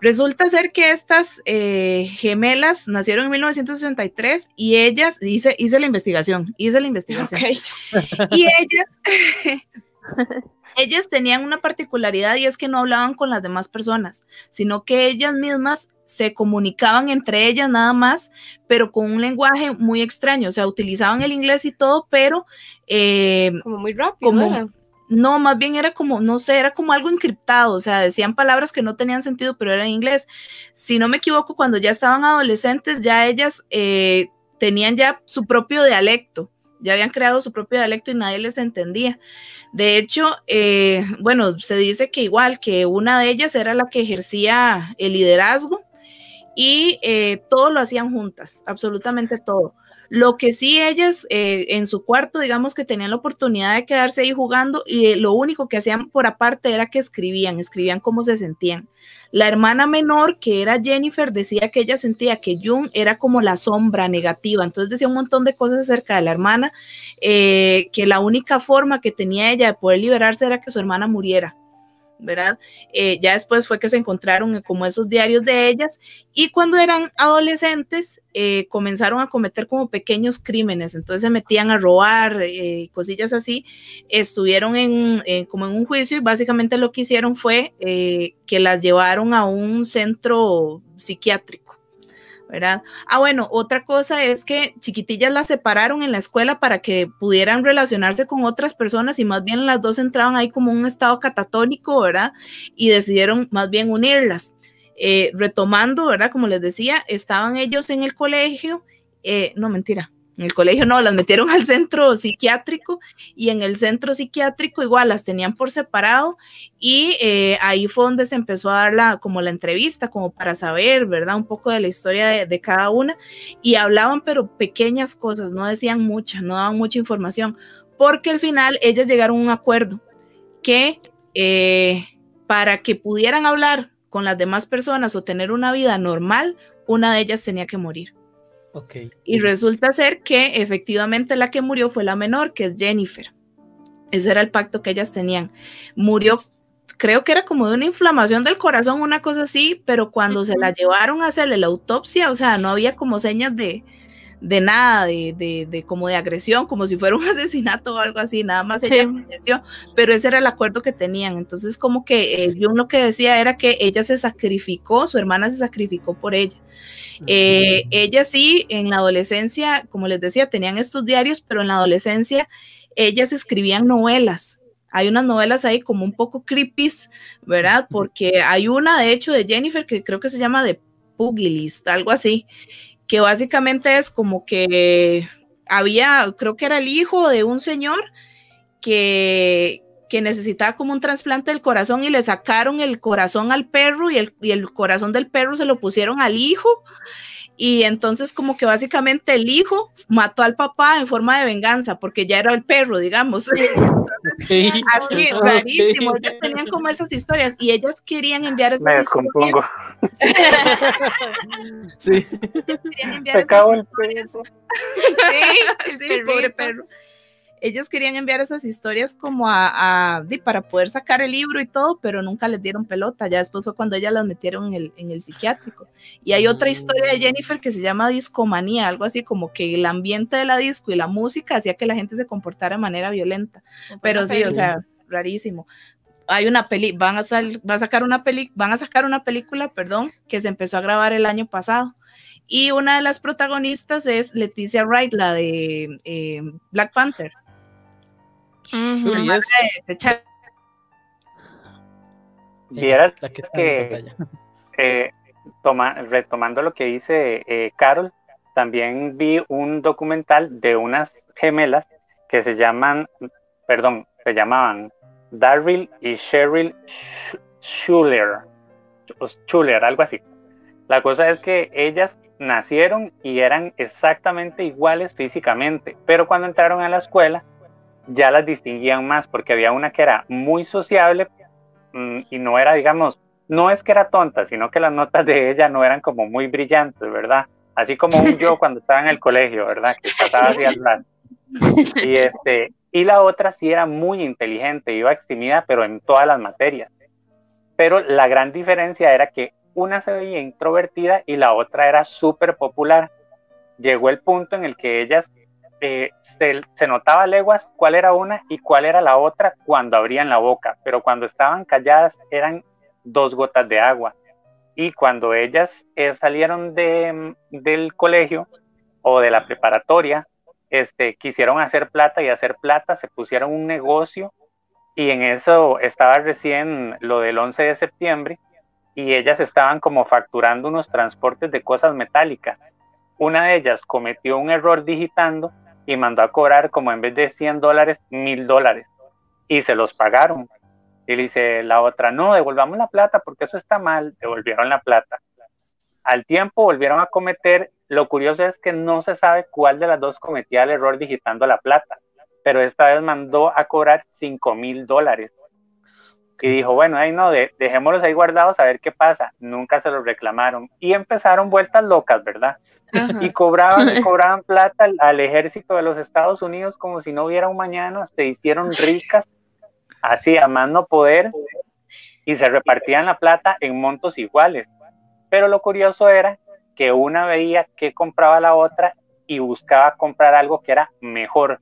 Resulta ser que estas eh, gemelas nacieron en 1963 y ellas, hice, hice la investigación, hice la investigación. Y ellas, ellas tenían una particularidad y es que no hablaban con las demás personas, sino que ellas mismas se comunicaban entre ellas nada más, pero con un lenguaje muy extraño, o sea, utilizaban el inglés y todo, pero... Eh, como muy rápido. Como, no, más bien era como, no sé, era como algo encriptado, o sea, decían palabras que no tenían sentido, pero era en inglés. Si no me equivoco, cuando ya estaban adolescentes, ya ellas eh, tenían ya su propio dialecto, ya habían creado su propio dialecto y nadie les entendía. De hecho, eh, bueno, se dice que igual que una de ellas era la que ejercía el liderazgo y eh, todo lo hacían juntas, absolutamente todo. Lo que sí ellas eh, en su cuarto, digamos que tenían la oportunidad de quedarse ahí jugando y lo único que hacían por aparte era que escribían, escribían cómo se sentían. La hermana menor, que era Jennifer, decía que ella sentía que Jung era como la sombra negativa, entonces decía un montón de cosas acerca de la hermana, eh, que la única forma que tenía ella de poder liberarse era que su hermana muriera. ¿Verdad? Eh, ya después fue que se encontraron como esos diarios de ellas y cuando eran adolescentes eh, comenzaron a cometer como pequeños crímenes, entonces se metían a robar, eh, cosillas así, estuvieron en, como en un juicio y básicamente lo que hicieron fue que las llevaron a un centro psiquiátrico. ¿Verdad? Ah, bueno, otra cosa es que chiquitillas las separaron en la escuela para que pudieran relacionarse con otras personas y más bien las dos entraban ahí como un estado catatónico, ¿verdad? Y decidieron más bien unirlas. Eh, retomando, ¿verdad? Como les decía, estaban ellos en el colegio, eh, no mentira, En el colegio no, las metieron al centro psiquiátrico y en el centro psiquiátrico igual las tenían por separado y eh, ahí fue donde se empezó a dar la, como la entrevista, como para saber, ¿verdad? Un poco de la historia de, cada una y hablaban pero pequeñas cosas, no decían mucha, no daban mucha información, porque al final ellas llegaron a un acuerdo que eh, para que pudieran hablar con las demás personas o tener una vida normal, una de ellas tenía que morir. Y resulta ser que efectivamente la que murió fue la menor, que es Jennifer. Ese era el pacto que ellas tenían. Murió, creo que era como de una inflamación del corazón, una cosa así, pero cuando se la llevaron a hacerle la autopsia, o sea, no había como señas de, de nada, de, de, de, como de agresión, como si fuera un asesinato o algo así, nada más ella Sí. falleció, pero ese era el acuerdo que tenían. Entonces, como que eh, yo lo que decía era que ella se sacrificó, su hermana se sacrificó por ella. Eh, ella sí, en la adolescencia, como les decía, tenían estos diarios, pero en la adolescencia ellas escribían novelas. Hay unas novelas ahí como un poco creepy, ¿verdad? Porque hay una, de hecho, de Jennifer que creo que se llama The Pugilist, algo así, que básicamente es como que había, creo que era el hijo de un señor que, que necesitaba como un trasplante del corazón y le sacaron el corazón al perro y el, y el corazón del perro se lo pusieron al hijo. Y entonces como que básicamente el hijo mató al papá en forma de venganza porque ya era el perro, digamos. Entonces, así, Ok. rarísimo. Ellas tenían como esas historias y ellas querían enviar esas Me historias. descompongo. Sí. querían enviar Se esas acabó el perro. Sí, El sí, pobre perrito. perro. Ellos querían enviar esas historias como a, a- para poder sacar el libro y todo, pero nunca les dieron pelota. Ya después fue cuando ellas las metieron en el, en el psiquiátrico. Y hay otra historia de Jennifer que se llama discomanía, algo así como que el ambiente de la disco y la música hacía que la gente se comportara de manera violenta. Pero sí, o sea, rarísimo. Hay una peli, van a, sal- va a sacar una peli, van a sacar una película, perdón, que se empezó a grabar el año pasado. Y una de las protagonistas es Leticia Wright, la de eh, Black Panther. Shuri es De T'Challa. Vieras la que eh, toma- retomando lo que dice eh, Carol, también vi un documental de unas gemelas que se llaman, perdón, se llamaban Darryl y Cheryl Sch- Schuler, o Schuler, algo así. La cosa es que ellas nacieron y eran exactamente iguales físicamente, pero cuando entraron a la escuela ya las distinguían más porque había una que era muy sociable mm, y no era, digamos, no es que era tonta, sino que las notas de ella no eran como muy brillantes, ¿verdad? Así como yo cuando estaba en el colegio, ¿verdad? Que pasaba así atrás. Y, este, y la otra sí era muy inteligente, iba eximida, pero en todas las materias. Pero la gran diferencia era que una se veía introvertida y la otra era súper popular. Llegó el punto en el que ellas se, notaba leguas cuál era una y cuál era la otra cuando abrían la boca, pero cuando estaban calladas eran dos gotas de agua. Y cuando ellas eh, salieron de, del colegio o de la preparatoria, este, quisieron hacer plata y hacer plata, se pusieron un negocio y en eso estaba recién lo del 11 de septiembre y ellas estaban como facturando unos transportes de cosas metálicas. Una de ellas cometió un error digitando y mandó a cobrar como en vez de 100 dólares, mil dólares y se los pagaron. Y le dice la otra, no, devolvamos la plata porque eso está mal, devolvieron la plata. Al tiempo volvieron a cometer, lo curioso es que no se sabe cuál de las dos cometía el error digitando la plata, pero esta vez mandó a cobrar 5 mil dólares. Y dijo, bueno, ahí no, de, dejémoslos ahí guardados a ver qué pasa. Nunca se los reclamaron. Y empezaron vueltas locas, ¿verdad? Ajá. y cobraban, y cobraban plata al, al, ejército de los Estados Unidos como si no hubiera un mañana, se hicieron ricas, así a más no poder, y se repartían la plata en montos iguales. Pero lo curioso era que una veía que compraba la otra y buscaba comprar algo que era mejor.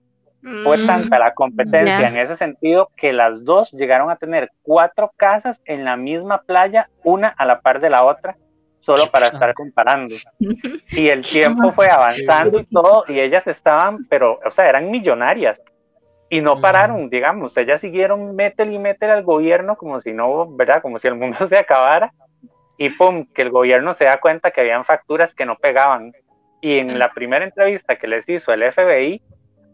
Fue tanta la competencia Ya. en ese sentido que las dos llegaron a tener cuatro casas en la misma playa, una a la par de la otra, solo para estar comparando. Y el tiempo fue avanzando y todo, y ellas estaban, pero, o sea, eran millonarias. Y no pararon, digamos, ellas siguieron métele y métele al gobierno como si no, ¿verdad? Como si el mundo se acabara. Y pum, que el gobierno se da cuenta que habían facturas que no pegaban. Y en la primera entrevista que les hizo el FBI,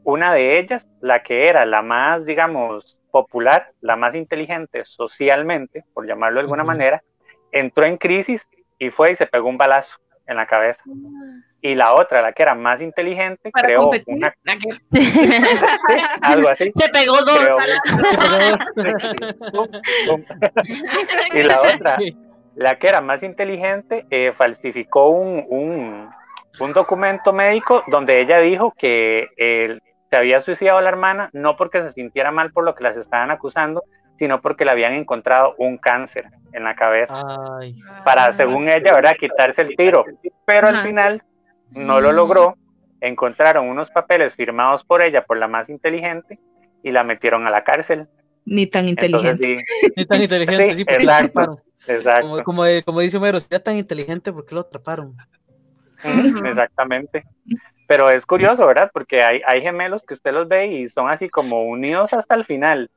una de ellas, la que era la más, digamos, popular, la más inteligente socialmente, por llamarlo de alguna manera, entró en crisis y fue y se pegó un balazo en la cabeza. Y la otra, la que era más inteligente, creó una... algo así. Se pegó dos. y la otra, la que era más inteligente, eh, falsificó un, un, un, documento médico donde ella dijo que se había suicidado la hermana no porque se sintiera mal por lo que las estaban acusando, sino porque le habían encontrado un cáncer en la cabeza. Para, según ella, ¿verdad? quitarse el tiro. Pero al final no lo logró. Encontraron unos papeles firmados por ella, por la más inteligente, y la metieron a la cárcel. Ni tan inteligente. Ni tan inteligente, sí, exacto. Exacto. Como, como, dice Homero, si tan inteligente, ¿por qué lo atraparon? Exactamente. Pero es curioso, ¿verdad? Porque hay, hay gemelos que usted los ve y son así como unidos hasta el final.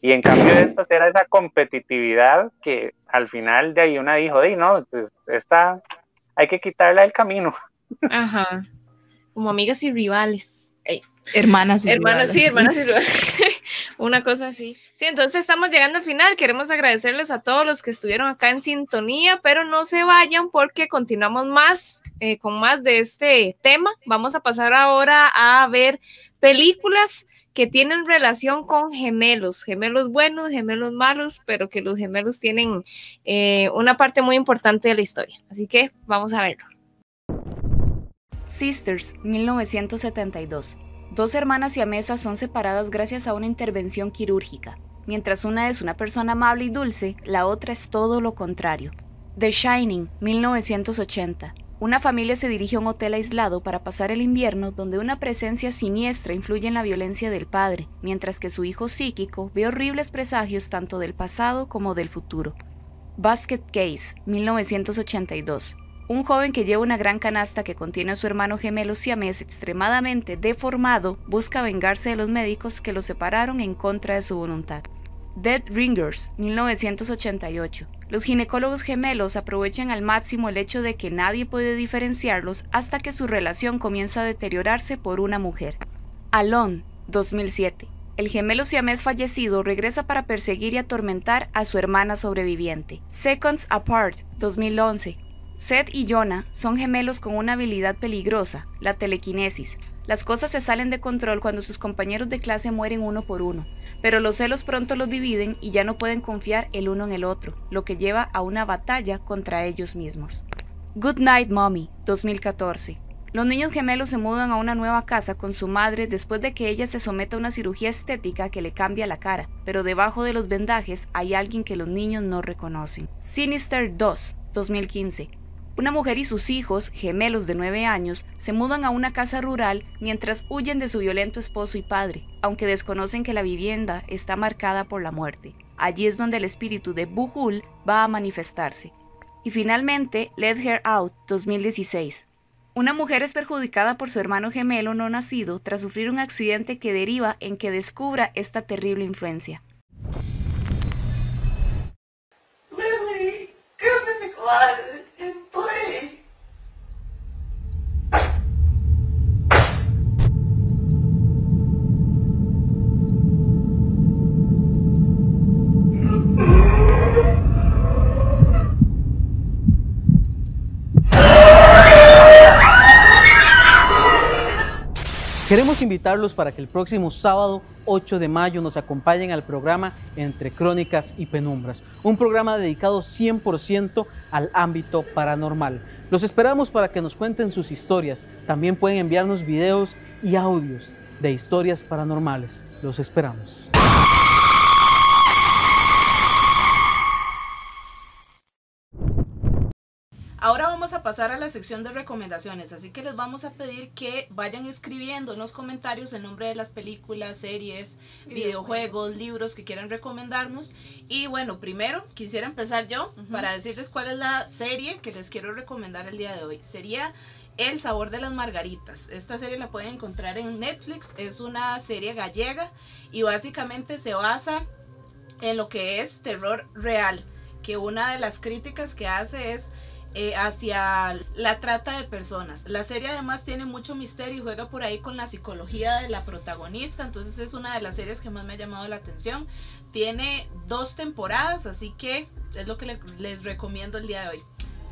Y en cambio esta era esa competitividad que al final de ahí una dijo, de no, pues, esta hay que quitarla del camino. Ajá. Como amigas y rivales. Hermanas y hermanas, Sí, hermanas y rivales. Una cosa así. Sí, entonces estamos llegando al final. Queremos agradecerles a todos los que estuvieron acá en sintonía, pero no se vayan porque continuamos más eh, con más de este tema. Vamos a pasar ahora a ver películas que tienen relación con gemelos, gemelos buenos, gemelos malos, pero que los gemelos tienen eh, una parte muy importante de la historia. Así que vamos a verlo. Sisters, 1972. Dos hermanas siamesas son separadas gracias a una intervención quirúrgica. Mientras una es una persona amable y dulce, la otra es todo lo contrario. The Shining, 1980. Una familia se dirige a un hotel aislado para pasar el invierno donde una presencia siniestra influye en la violencia del padre, mientras que su hijo psíquico ve horribles presagios tanto del pasado como del futuro. Basket Case, 1982. Un joven que lleva una gran canasta que contiene a su hermano gemelo siamés extremadamente deformado busca vengarse de los médicos que lo separaron en contra de su voluntad. Dead Ringers, 1988. Los ginecólogos gemelos aprovechan al máximo el hecho de que nadie puede diferenciarlos hasta que su relación comienza a deteriorarse por una mujer. Alon, 2007. El gemelo siamés fallecido regresa para perseguir y atormentar a su hermana sobreviviente. Seconds Apart, 2011. Seth y Jonah son gemelos con una habilidad peligrosa, la telequinesis, las cosas se salen de control cuando sus compañeros de clase mueren uno por uno, pero los celos pronto los dividen y ya no pueden confiar el uno en el otro, lo que lleva a una batalla contra ellos mismos. Good Night Mommy, 2014. Los niños gemelos se mudan a una nueva casa con su madre después de que ella se someta a una cirugía estética que le cambia la cara, pero debajo de los vendajes hay alguien que los niños no reconocen. Sinister 2, 2015. Una mujer y sus hijos, gemelos de 9 años, se mudan a una casa rural mientras huyen de su violento esposo y padre, aunque desconocen que la vivienda está marcada por la muerte. Allí es donde el espíritu de Buhul va a manifestarse. Y finalmente, Let Her Out 2016. Una mujer es perjudicada por su hermano gemelo no nacido tras sufrir un accidente que deriva en que descubra esta terrible influencia. and play. Queremos invitarlos para que el próximo sábado 8 de mayo nos acompañen al programa Entre Crónicas y Penumbras, un programa dedicado 100% al ámbito paranormal. Los esperamos para que nos cuenten sus historias. También pueden enviarnos videos y audios de historias paranormales. Los esperamos. Ahora vamos a pasar a la sección de recomendaciones, así que les vamos a pedir que vayan escribiendo en los comentarios el nombre de las películas, series, videojuegos, libros que quieran recomendarnos. Y bueno, primero quisiera empezar yo para decirles cuál es la serie que les quiero recomendar el día de hoy. Sería El sabor de las margaritas. Esta serie la pueden encontrar en Netflix, es una serie gallega y básicamente se basa en lo que es terror real, que una de las críticas que hace es eh, hacia la trata de personas. La serie además tiene mucho misterio y juega por ahí con la psicología de la protagonista, entonces es una de las series que más me ha llamado la atención. Tiene dos temporadas, así que es lo que les recomiendo el día de hoy.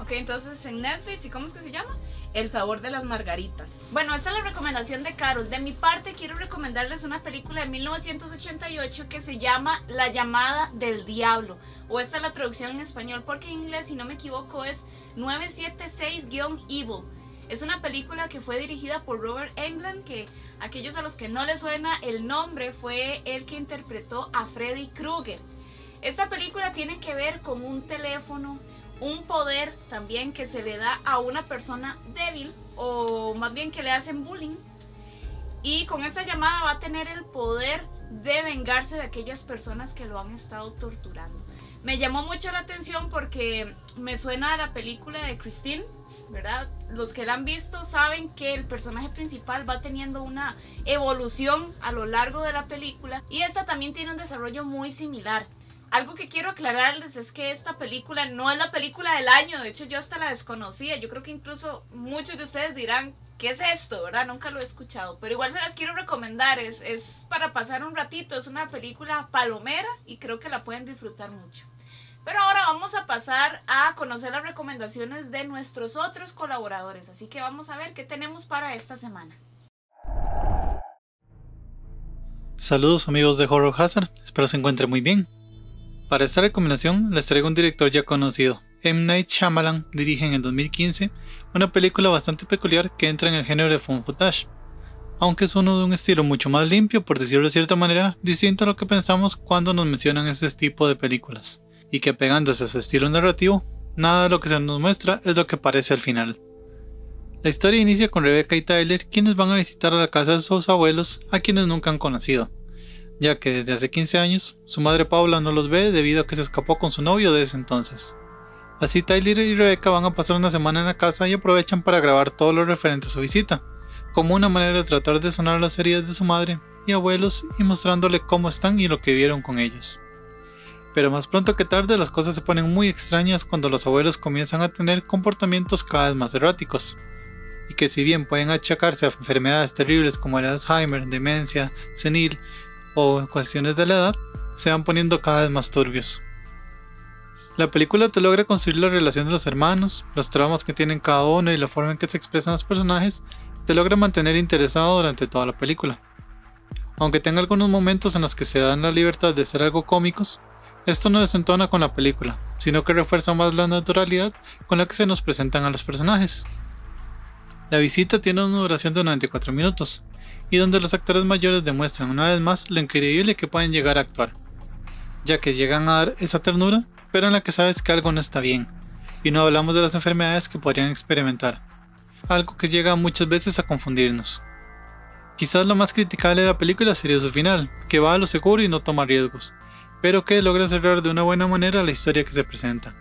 Ok, entonces en Netflix, ¿y cómo es que se llama? El sabor de las margaritas. Bueno, esta es la recomendación de Carol. De mi parte, quiero recomendarles una película de 1988 que se llama La llamada del diablo. O esta es la traducción en español, porque en inglés, si no me equivoco, es 976-Evil. Es una película que fue dirigida por Robert Englund, que aquellos a los que no les suena el nombre fue el que interpretó a Freddy Krueger. Esta película tiene que ver con un teléfono, un poder también que se le da a una persona débil o más bien que le hacen bullying. Y con esta llamada va a tener el poder de vengarse de aquellas personas que lo han estado torturando. Me llamó mucho la atención porque me suena a la película de Christine, ¿verdad? Los que la han visto saben que el personaje principal va teniendo una evolución a lo largo de la película y esta también tiene un desarrollo muy similar. Algo que quiero aclararles es que esta película no es la película del año, de hecho yo hasta la desconocía, yo creo que incluso muchos de ustedes dirán, ¿qué es esto? ¿Verdad? Nunca lo he escuchado, pero igual se las quiero recomendar, es, es para pasar un ratito, es una película palomera y creo que la pueden disfrutar mucho. Pero ahora vamos a pasar a conocer las recomendaciones de nuestros otros colaboradores, así que vamos a ver qué tenemos para esta semana. Saludos amigos de Horror Hazard, espero se encuentren muy bien. Para esta recomendación les traigo un director ya conocido. M. Night Shyamalan dirige en el 2015 una película bastante peculiar que entra en el género de found footage, aunque es uno de un estilo mucho más limpio, por decirlo de cierta manera, distinto a lo que pensamos cuando nos mencionan este tipo de películas, y que pegándose a su estilo narrativo, nada de lo que se nos muestra es lo que parece al final. La historia inicia con Rebecca y Tyler, quienes van a visitar a la casa de sus abuelos, a quienes nunca han conocido ya que desde hace 15 años su madre Paula no los ve debido a que se escapó con su novio desde entonces. Así Tyler y Rebecca van a pasar una semana en la casa y aprovechan para grabar todo lo referente a su visita, como una manera de tratar de sanar las heridas de su madre y abuelos y mostrándole cómo están y lo que vieron con ellos. Pero más pronto que tarde las cosas se ponen muy extrañas cuando los abuelos comienzan a tener comportamientos cada vez más erráticos, y que si bien pueden achacarse a enfermedades terribles como el Alzheimer, demencia, senil o cuestiones de la edad se van poniendo cada vez más turbios. La película te logra construir la relación de los hermanos, los traumas que tienen cada uno y la forma en que se expresan los personajes, te logra mantener interesado durante toda la película. Aunque tenga algunos momentos en los que se dan la libertad de ser algo cómicos, esto no desentona con la película, sino que refuerza más la naturalidad con la que se nos presentan a los personajes. La visita tiene una duración de 94 minutos, y donde los actores mayores demuestran una vez más lo increíble que pueden llegar a actuar, ya que llegan a dar esa ternura, pero en la que sabes que algo no está bien, y no hablamos de las enfermedades que podrían experimentar, algo que llega muchas veces a confundirnos. Quizás lo más criticable de la película sería su final, que va a lo seguro y no toma riesgos, pero que logra cerrar de una buena manera la historia que se presenta.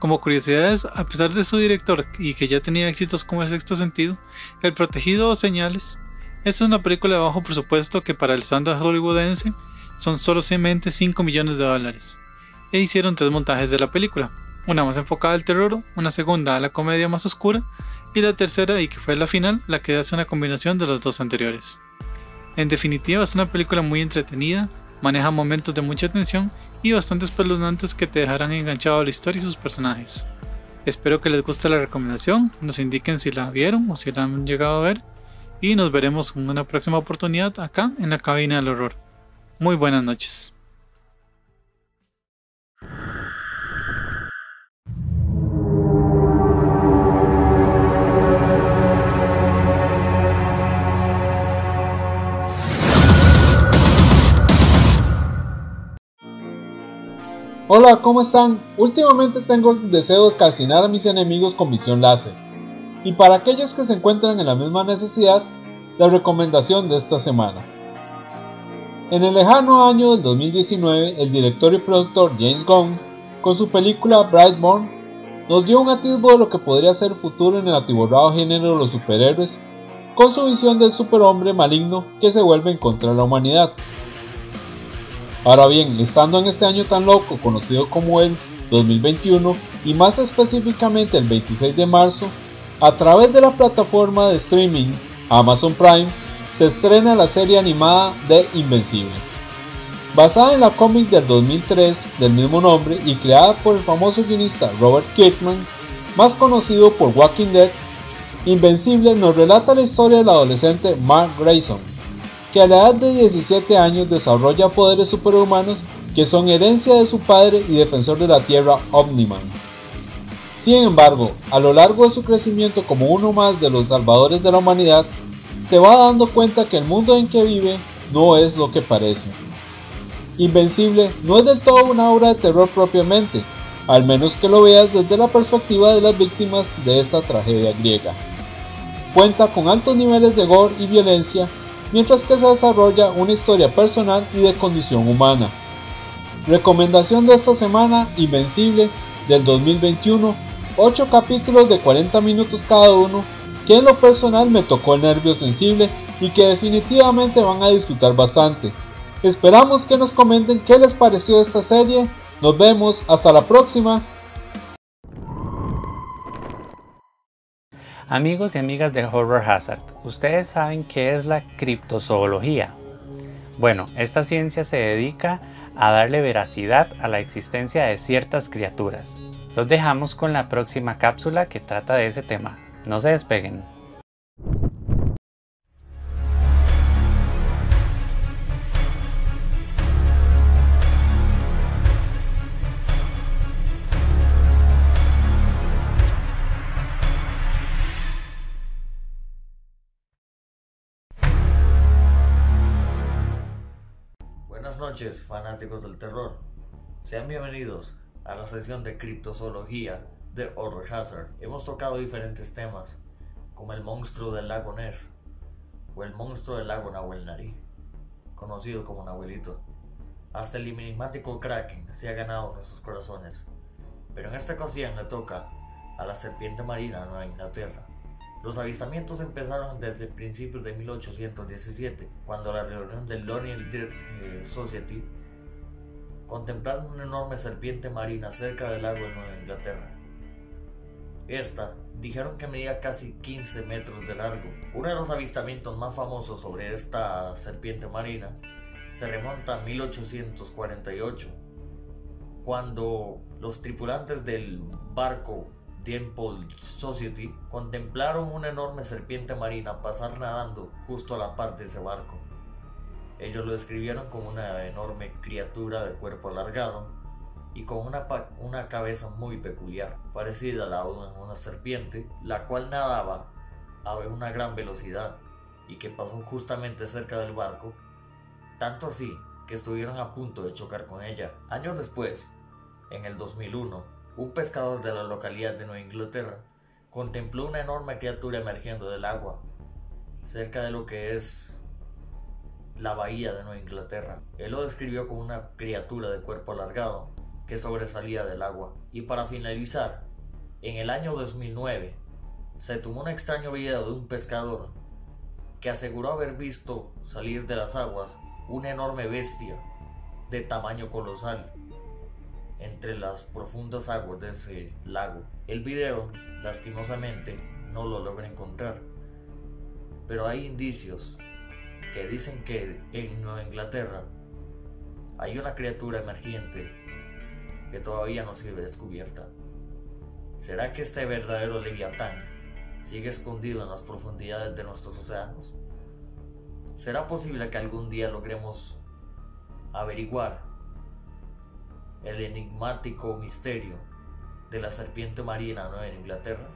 Como curiosidades, a pesar de su director y que ya tenía éxitos como el sexto sentido, El Protegido o Señales, esta es una película de bajo presupuesto que para el estándar hollywoodense son solo 5 millones de dólares. E hicieron tres montajes de la película, una más enfocada al terror, una segunda a la comedia más oscura y la tercera y que fue la final la que hace una combinación de los dos anteriores. En definitiva es una película muy entretenida, maneja momentos de mucha tensión y bastante espeluznantes que te dejarán enganchado a la historia y sus personajes. Espero que les guste la recomendación, nos indiquen si la vieron o si la han llegado a ver y nos veremos en una próxima oportunidad acá en la cabina del horror. Muy buenas noches. Hola, ¿cómo están? Últimamente tengo el deseo de calcinar a mis enemigos con visión láser y para aquellos que se encuentran en la misma necesidad, la recomendación de esta semana. En el lejano año del 2019, el director y productor James Gunn, con su película Brightborn, nos dio un atisbo de lo que podría ser futuro en el atiborrado género de los superhéroes, con su visión del superhombre maligno que se vuelve en contra de la humanidad. Ahora bien, estando en este año tan loco conocido como el 2021 y más específicamente el 26 de marzo, a través de la plataforma de streaming Amazon Prime, se estrena la serie animada de Invencible. Basada en la cómic del 2003 del mismo nombre y creada por el famoso guionista Robert Kirkman, más conocido por Walking Dead, Invencible nos relata la historia del adolescente Mark Grayson, que a la edad de 17 años desarrolla poderes superhumanos que son herencia de su padre y defensor de la Tierra Omniman. Sin embargo, a lo largo de su crecimiento como uno más de los salvadores de la humanidad, se va dando cuenta que el mundo en que vive no es lo que parece. Invencible no es del todo una obra de terror propiamente, al menos que lo veas desde la perspectiva de las víctimas de esta tragedia griega. Cuenta con altos niveles de gore y violencia, mientras que se desarrolla una historia personal y de condición humana. Recomendación de esta semana, Invencible, del 2021, 8 capítulos de 40 minutos cada uno, que en lo personal me tocó el nervio sensible y que definitivamente van a disfrutar bastante. Esperamos que nos comenten qué les pareció esta serie. Nos vemos, hasta la próxima. Amigos y amigas de Horror Hazard, ¿ustedes saben qué es la criptozoología? Bueno, esta ciencia se dedica a darle veracidad a la existencia de ciertas criaturas. Los dejamos con la próxima cápsula que trata de ese tema. No se despeguen. Noches, fanáticos del terror. Sean bienvenidos a la sesión de criptozoología de Horror Hazard. Hemos tocado diferentes temas, como el monstruo del lago Ness o el monstruo del lago Nahuel Nari, conocido como Nahuelito. Hasta el enigmático Kraken se ha ganado nuestros corazones, pero en esta ocasión le toca a la serpiente marina de Nueva Inglaterra. Los avistamientos empezaron desde principios de 1817, cuando la reunión del Lonely Dead eh, Society contemplaron una enorme serpiente marina cerca del lago de Nueva Inglaterra. Esta dijeron que medía casi 15 metros de largo. Uno de los avistamientos más famosos sobre esta serpiente marina se remonta a 1848, cuando los tripulantes del barco Temple Society contemplaron una enorme serpiente marina pasar nadando justo a la par de ese barco. Ellos lo describieron como una enorme criatura de cuerpo alargado y con una, una cabeza muy peculiar, parecida a la de una serpiente, la cual nadaba a una gran velocidad y que pasó justamente cerca del barco, tanto así que estuvieron a punto de chocar con ella. Años después, en el 2001, un pescador de la localidad de Nueva Inglaterra contempló una enorme criatura emergiendo del agua, cerca de lo que es la bahía de Nueva Inglaterra. Él lo describió como una criatura de cuerpo alargado que sobresalía del agua. Y para finalizar, en el año 2009 se tomó un extraño video de un pescador que aseguró haber visto salir de las aguas una enorme bestia de tamaño colosal entre las profundas aguas de ese lago. El video, lastimosamente, no lo logra encontrar, pero hay indicios que dicen que en Nueva Inglaterra hay una criatura emergente que todavía no sido descubierta. ¿Será que este verdadero leviatán sigue escondido en las profundidades de nuestros océanos? ¿Será posible que algún día logremos averiguar el enigmático misterio de la serpiente marina nueva en Inglaterra?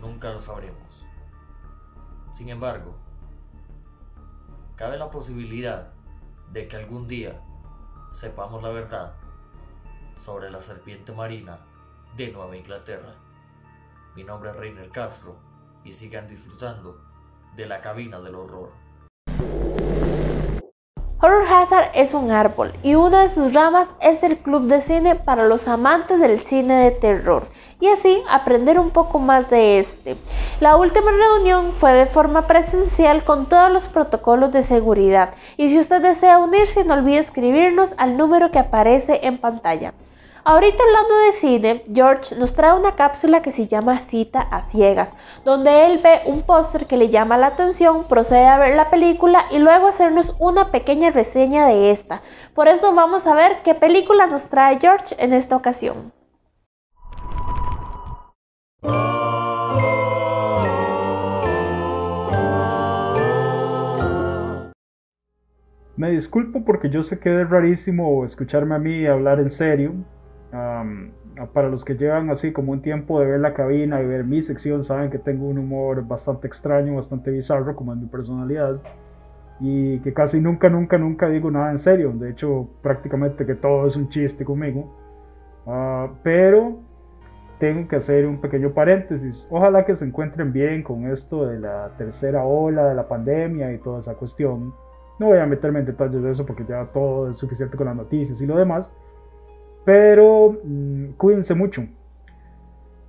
Nunca lo sabremos. Sin embargo, cabe la posibilidad de que algún día sepamos la verdad sobre la serpiente marina de Nueva Inglaterra. Mi nombre es Reiner Castro y sigan disfrutando de la cabina del horror. Horror Hazard es un árbol y una de sus ramas es el club de cine para los amantes del cine de terror y así aprender un poco más de este. La última reunión fue de forma presencial con todos los protocolos de seguridad y si usted desea unirse no olvide escribirnos al número que aparece en pantalla. Ahorita hablando de cine, George nos trae una cápsula que se llama Cita a Ciegas, donde él ve un póster que le llama la atención, procede a ver la película y luego hacernos una pequeña reseña de esta. Por eso vamos a ver qué película nos trae George en esta ocasión. Me disculpo porque yo sé que es rarísimo escucharme a mí hablar en serio. Para los que llevan así como un tiempo de ver la cabina y ver mi sección, saben que tengo un humor bastante extraño, bastante bizarro, como es mi personalidad. Y que casi nunca, nunca, nunca digo nada en serio. De hecho, prácticamente que todo es un chiste conmigo. Ah, pero tengo que hacer un pequeño paréntesis. Ojalá que se encuentren bien con esto de la tercera ola de la pandemia y toda esa cuestión. No voy a meterme en detalles de eso porque ya todo es suficiente con las noticias y lo demás. Pero mm, cuídense mucho.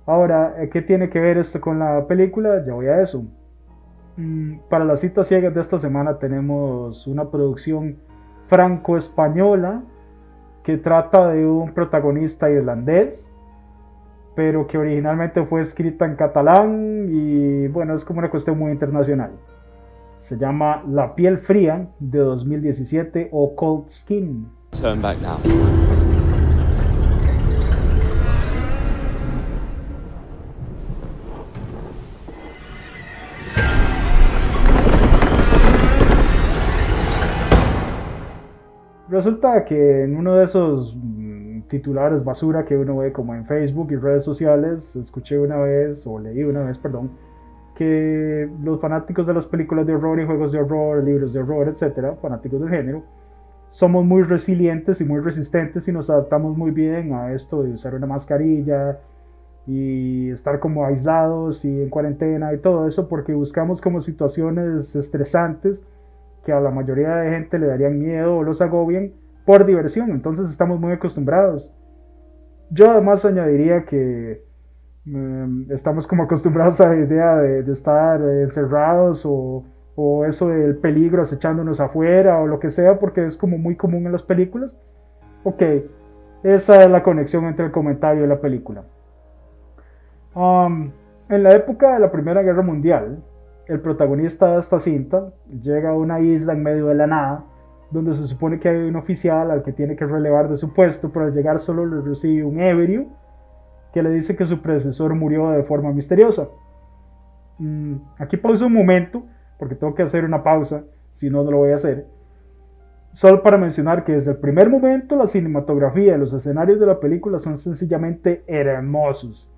Ahora, eh, ¿qué tiene que ver esto con la película? Ya voy a eso. Mm, para las citas ciegas de esta semana tenemos una producción franco-española que trata de un protagonista irlandés, pero que originalmente fue escrita en catalán y bueno, es como una cuestión muy internacional. Se llama La piel fría de 2017 o Cold Skin. Turn back now. Resulta que en uno de esos mm, titulares basura que uno ve como en Facebook y redes sociales, escuché una vez, o leí una vez, perdón, que los fanáticos de las películas de horror y juegos de horror, libros de horror, etcétera, fanáticos del género, somos muy resilientes y muy resistentes y nos adaptamos muy bien a esto de usar una mascarilla y estar como aislados y en cuarentena y todo eso porque buscamos como situaciones estresantes que a la mayoría de gente le darían miedo o los agobian por diversión, entonces estamos muy acostumbrados. Yo además añadiría que Em, estamos como acostumbrados a la idea de, estar encerrados o, o, eso del peligro acechándonos afuera o lo que sea, porque es como muy común en las películas. Ok, esa es la conexión entre el comentario y la película. En la época de la Primera Guerra Mundial, el protagonista de esta cinta llega a una isla en medio de la nada, donde se supone que hay un oficial al que tiene que relevar de su puesto, pero al llegar solo le recibe un ebrio que le dice que su predecesor murió de forma misteriosa. Mm, aquí pauso un momento, porque tengo que hacer una pausa, si no, no lo voy a hacer. Solo para mencionar que desde el primer momento la cinematografía y los escenarios de la película son sencillamente hermosos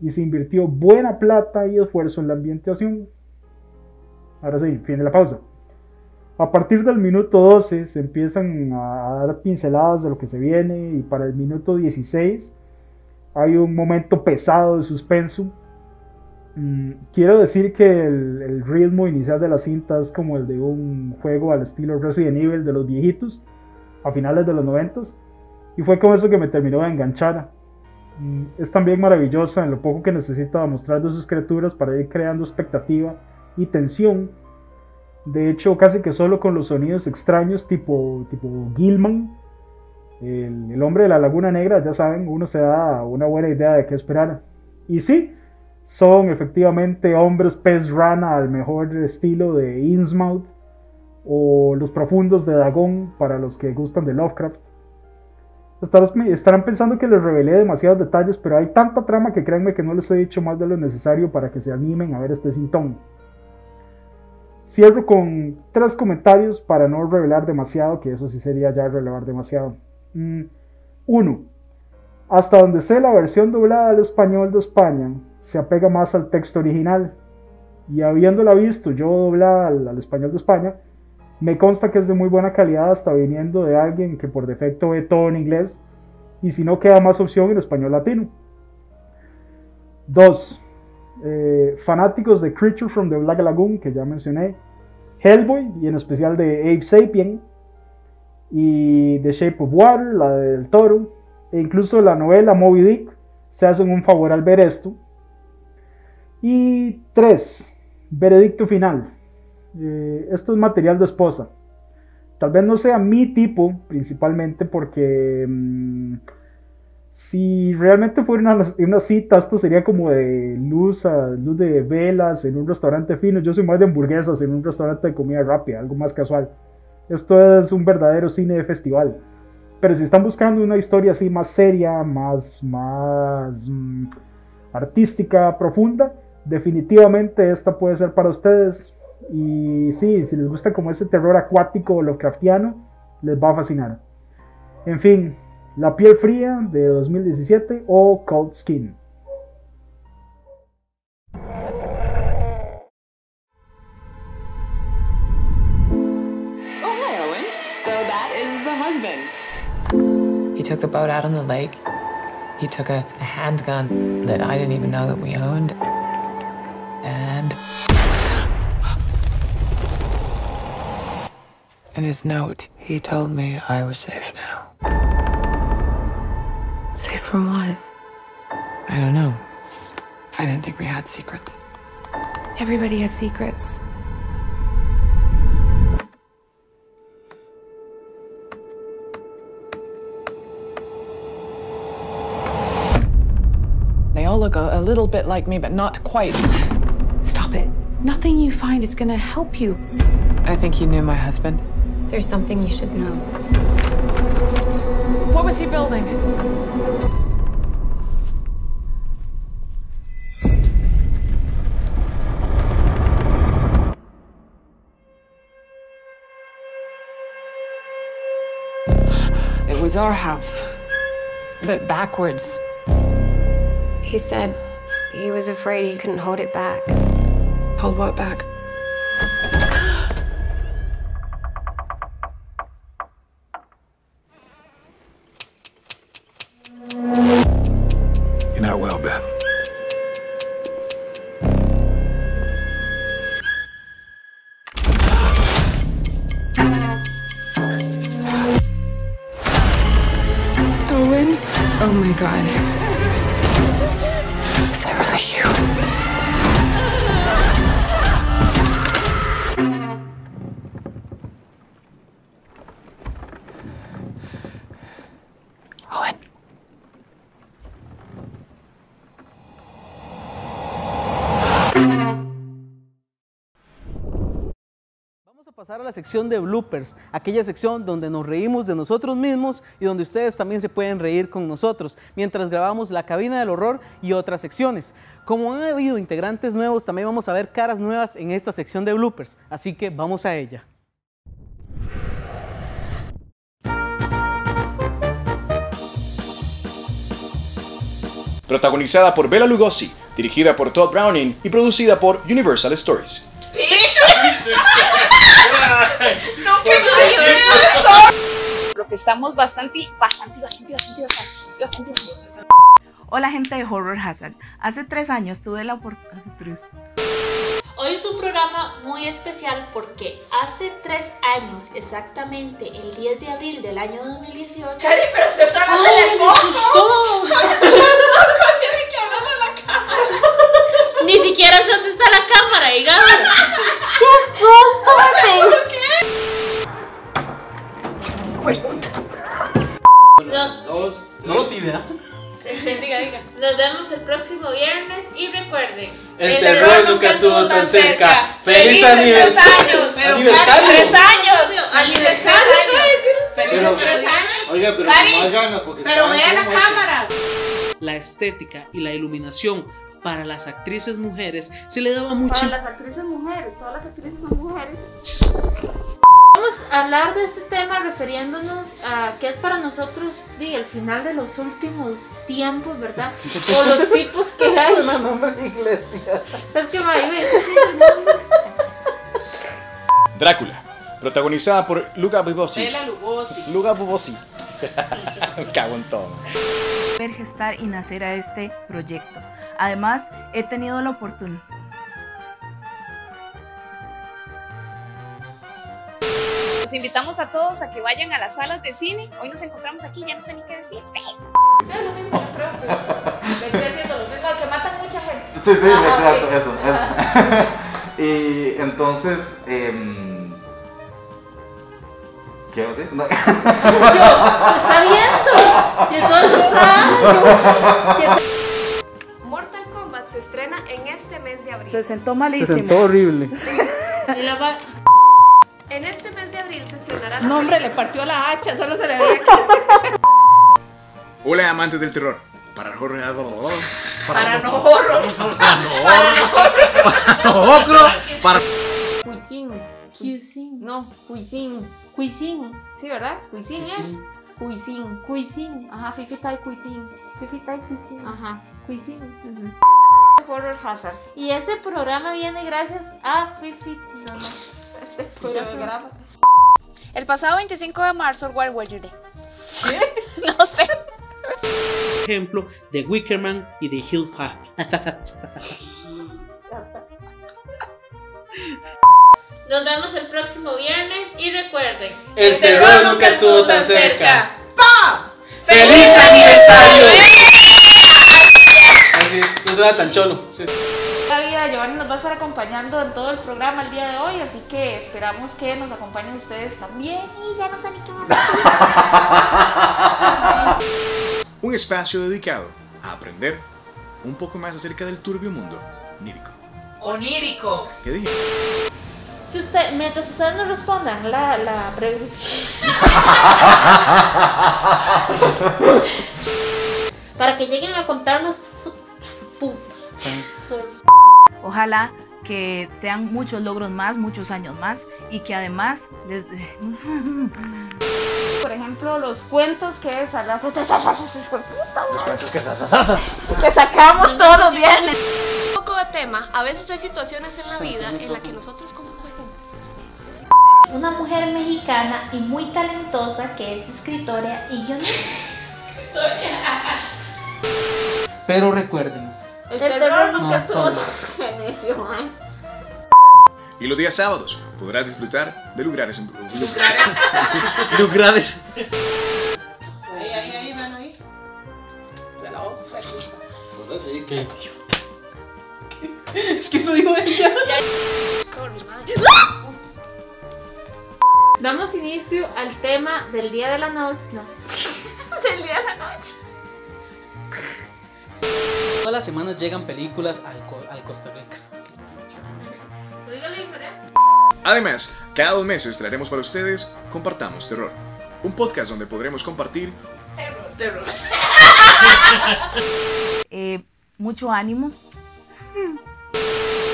y se invirtió buena plata y esfuerzo en la ambientación. Ahora sí, fin de la pausa. A partir del minuto 12 se empiezan a dar pinceladas de lo que se viene y para el minuto 16 hay un momento pesado de suspenso. Mm, quiero decir que el, ritmo inicial de la cinta es como el de un juego al estilo Resident Evil de los viejitos, a finales de los 90 y fue como eso que me terminó de enganchar. Mm, es también maravillosa en lo poco que necesita mostrar de sus criaturas para ir creando expectativa y tensión. De hecho, casi que solo con los sonidos extraños tipo, tipo Gilman el, hombre de la Laguna Negra, ya saben, uno se da una buena idea de qué esperar. Y sí, son efectivamente hombres pez rana al mejor estilo de Innsmouth o los profundos de Dagon para los que gustan de Lovecraft. Estarán pensando que les revelé demasiados detalles, pero hay tanta trama que créanme que no les he dicho más de lo necesario para que se animen a ver este sintón. Cierro con tres comentarios para no revelar demasiado, que eso sí sería ya revelar demasiado. 1. Mm, hasta donde sé, la versión doblada al español de España se apega más al texto original. Y habiéndola visto yo doblada al, español de España, me consta que es de muy buena calidad hasta viniendo de alguien que por defecto ve todo en inglés y si no queda más opción en español latino. 2. Eh, fanáticos de Creature from the Black Lagoon, que ya mencioné, Hellboy y en especial de Ape Sapien, y The Shape of Water, la del toro, e incluso la novela Moby Dick, se hacen un favor al ver esto. Y 3. Veredicto final. Eh, esto es material de esposa. Tal vez no sea mi tipo, principalmente porque mm, Si realmente fuera una, una cita, esto sería como de luz, a, luz de velas en un restaurante fino. Yo soy más de hamburguesas en un restaurante de comida rápida, algo más casual. Esto es un verdadero cine de festival. Pero si están buscando una historia así más seria, más, más mm, artística, profunda, definitivamente esta puede ser para ustedes. Y sí, si les gusta como ese terror acuático o Lovecraftiano, les va a fascinar. En fin, La piel fría de 2017 o Cold Skin. Oh, hi, Owen. So that is the husband. He took the boat out on the lake. He took a, a handgun that I didn't even know that we owned. And. In his note, he told me I was safe now. Safe from what? I don't know. I didn't think we had secrets. Everybody has secrets. They all look a, a little bit like me, but not quite. Stop it. Nothing you find is gonna help you. I think you knew my husband. There's something you should know. What was he building? It was our house, but backwards. He said he was afraid he couldn't hold it back. Hold what back? Pasar a la sección de bloopers, aquella sección donde nos reímos de nosotros mismos y donde ustedes también se pueden reír con nosotros mientras grabamos la cabina del horror y otras secciones. Como han habido integrantes nuevos, también vamos a ver caras nuevas en esta sección de bloopers, así que vamos a ella. Protagonizada por Bela Lugosi, dirigida por Todd Browning y producida por Universal Stories. No, Lo que estamos bastante, bastante, bastante, bastante, bastante, bastante, bastante. Hola gente de Horror Hazard. Hace tres años tuve la oportunidad. Hace tres. Hoy es un programa muy especial porque hace tres años, exactamente el 10 de abril del año 2018. Cari, pero usted está hablando ¡Ay, del foco! Tiene que hablarle a la cámara. Ni siquiera sé dónde está la cámara, digamos. ¡Qué susto, bebé! No, No lo tire, ¿ah? sí, sí, diga, diga. Nos vemos el próximo viernes y recuerden. El terror nunca estuvo tan cerca. ¡Feliz tres aniversario! ¡Aniversario! ¡Tres años! Aniversario, ¡Felices Pero- tres años! Oiga, pero más ganas porque Pero la como- cámara. La estética y la iluminación para las actrices mujeres se le daba Para mucha las actrices mujeres, todas las actrices son mujeres. Vamos a hablar de este tema refiriéndonos a que es para nosotros di, el final de los últimos tiempos, ¿verdad? O los tipos que hay. Suena nombre de iglesia. Es que Maribel, Drácula, protagonizada por Luca Bubosi. Bela Lugosi. Luca Bubosi. Me cago en todo. ver gestar y nacer a este proyecto. Además, he tenido la oportunidad. Los invitamos a todos a que vayan a las salas de cine. Hoy nos encontramos aquí, ya no sé ni qué decir. es lo mismo, yo creo que vendría haciendo lo mismo, que matan mucha gente. Sí, sí, Ah, exacto, ok. eso, eso. y entonces, em, ¿Qué va a hacer? No. Yo, está viendo. Y entonces está. yo, que Mortal Kombat se estrena en este mes de abril. Se sentó Se malísimo. sentó horrible. se- y la va- En este mes de abril se estrenará No, hombre, le partió la hacha, solo se le veía. Hola amantes del terror. Para el horror. Para no horror. Para no horror. Para no horror. Para. Cuisine. Cuisine. No, cuisine. Cuisine. Sí, ¿verdad? Cuisine es. Cuisine. Cuisine. Ajá, Fifi Tai Cuisine. Fifi Tai Cuisine. Ajá. Cuisine. Horror Hazard. Y ese programa viene gracias a Fifi. No, no. Ese programa. El pasado 25 de marzo, Where Were You There? No sé. Ejemplo de Wickerman y de Hill. Nos vemos el próximo viernes y recuerden. El terror nunca estuvo tan cerca. ¡Pa! ¡Feliz aniversario! Así, no suena tan cholo. Sí. Giovanni nos va a estar acompañando en todo el programa el día de hoy, así que esperamos que nos acompañen ustedes también. Y ya no sé ni qué más. Un espacio dedicado a aprender un poco más acerca del turbio mundo nírico. Onírico. ¿Qué dije? Si usted, mientras ustedes nos respondan la, la pregunta. Para que lleguen a contarnos su. Ojalá que sean muchos logros más, muchos años más y que además les... Por ejemplo, los cuentos que la puta ¿Qué sasasasa? que sacamos todos los viernes. Un poco de tema, a veces hay situaciones en la vida en las que nosotros como Una mujer mexicana y muy talentosa que es escritora y yo no Pero recuerden, El terror nunca no buenísimo, ¿eh? Y los días sábados podrás disfrutar de lugares en lugares. Ahí, ahí, ahí, ven ahí. ¿Qué? Es que eso dijo ella. Damos inicio al tema del día de la noche. No. del día de la noche. Todas las semanas llegan películas al, Co- al Costa Rica. Además, cada dos meses traeremos para ustedes Compartamos Terror, un podcast donde podremos compartir Terror. Eh, mucho ánimo.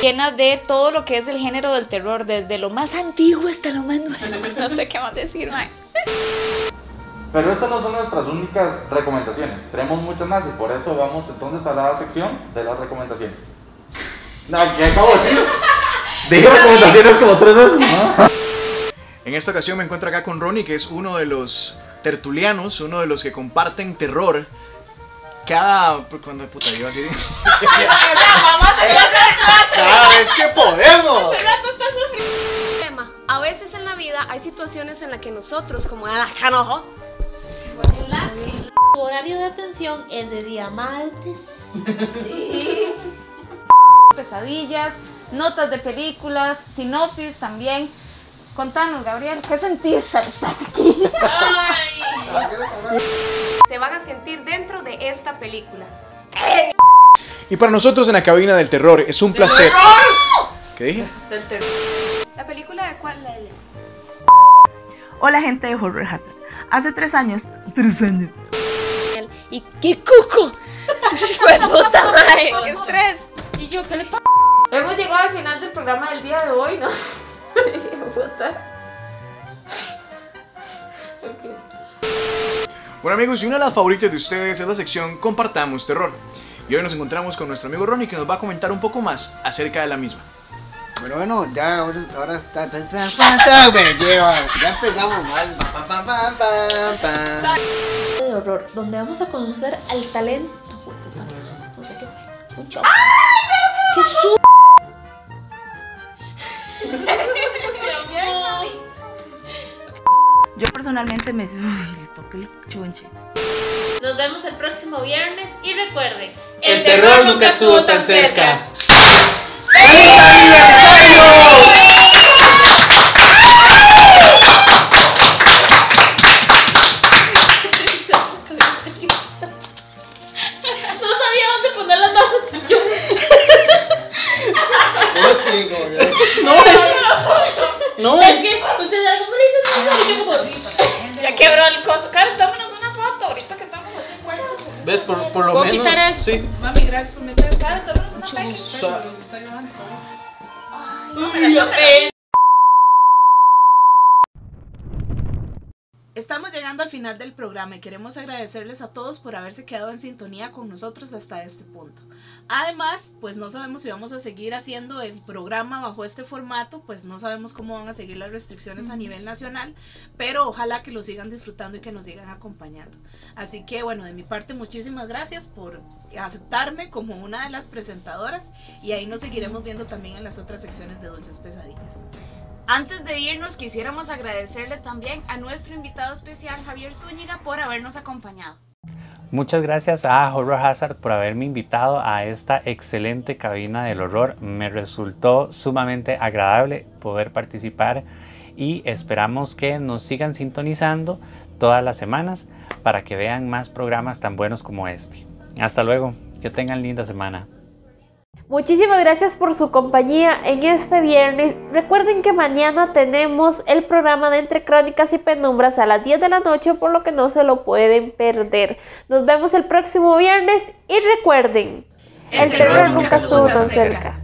Llena de todo lo que es el género del terror, desde lo más antiguo hasta lo más nuevo. No sé qué más decir, mae. Pero estas no son nuestras únicas recomendaciones. Tenemos muchas más y por eso vamos entonces a la sección de las recomendaciones. No, ¿qué acabo de decir? Dije recomendaciones como tres veces. ¿no? En esta ocasión me encuentro acá con Ronnie, que es uno de los tertulianos, uno de los que comparten terror. Cada. Cuando puta, yo así. Cada vez que podemos. A veces en la vida hay situaciones en las que nosotros, como a la canojo, Su horario de atención es de día martes. pesadillas, notas de películas, sinopsis también. Contanos, Gabriel, ¿qué sentís al estar aquí? Se van a sentir dentro de esta película. Y para nosotros en la cabina del terror es un placer. ¿Qué dije? ¿La película de cuál la Hola gente de Horror Hazard. Hace tres años, tres años, ¿Y qué cuco? ¡Fue puta madre! ¡Qué estrés! ¿Y yo qué le pasa? Hemos llegado al final del programa del día de hoy, ¿no? Puta. Bueno amigos, y una de las favoritas de ustedes es la sección Compartamos Terror. Y hoy nos encontramos con nuestro amigo Ronnie que nos va a comentar un poco más acerca de la misma. Bueno, bueno, ya ahora, ahora está. Me lleva. Ya empezamos mal. De horror, donde vamos a conocer al talento. No sé qué fue. Un show. ¡Qué su... yo personalmente me. Uy, le toqué el chunche. Nos vemos el próximo viernes y recuerden, El terror nunca estuvo tan cerca. Por, lo ¿Puedo menos. quitar eso? Sí. Mami, gracias por meter Carlos, tómanos una pequeña. Sa- Uy, la pena. Estamos llegando al final del programa y queremos agradecerles a todos por haberse quedado en sintonía con nosotros hasta este punto. Además, pues no sabemos si vamos a seguir haciendo el programa bajo este formato, pues no sabemos cómo van a seguir las restricciones a nivel nacional, pero ojalá que lo sigan disfrutando y que nos sigan acompañando. Así que bueno, de mi parte muchísimas gracias por aceptarme como una de las presentadoras y ahí nos seguiremos viendo también en las otras secciones de Dulces Pesadillas. Antes de irnos, quisiéramos agradecerle también a nuestro invitado especial, Javier Zúñiga, por habernos acompañado. Muchas gracias a Horror Hazard por haberme invitado a esta excelente cabina del horror. Me resultó sumamente agradable poder participar y esperamos que nos sigan sintonizando todas las semanas para que vean más programas tan buenos como este. Hasta luego, que tengan linda semana. Muchísimas gracias por su compañía en este viernes. Recuerden que mañana tenemos el programa de Entre Crónicas y Penumbras a las 10 de la noche, por lo que no se lo pueden perder. Nos vemos el próximo viernes y recuerden, el, terror nunca estuvo tan cerca.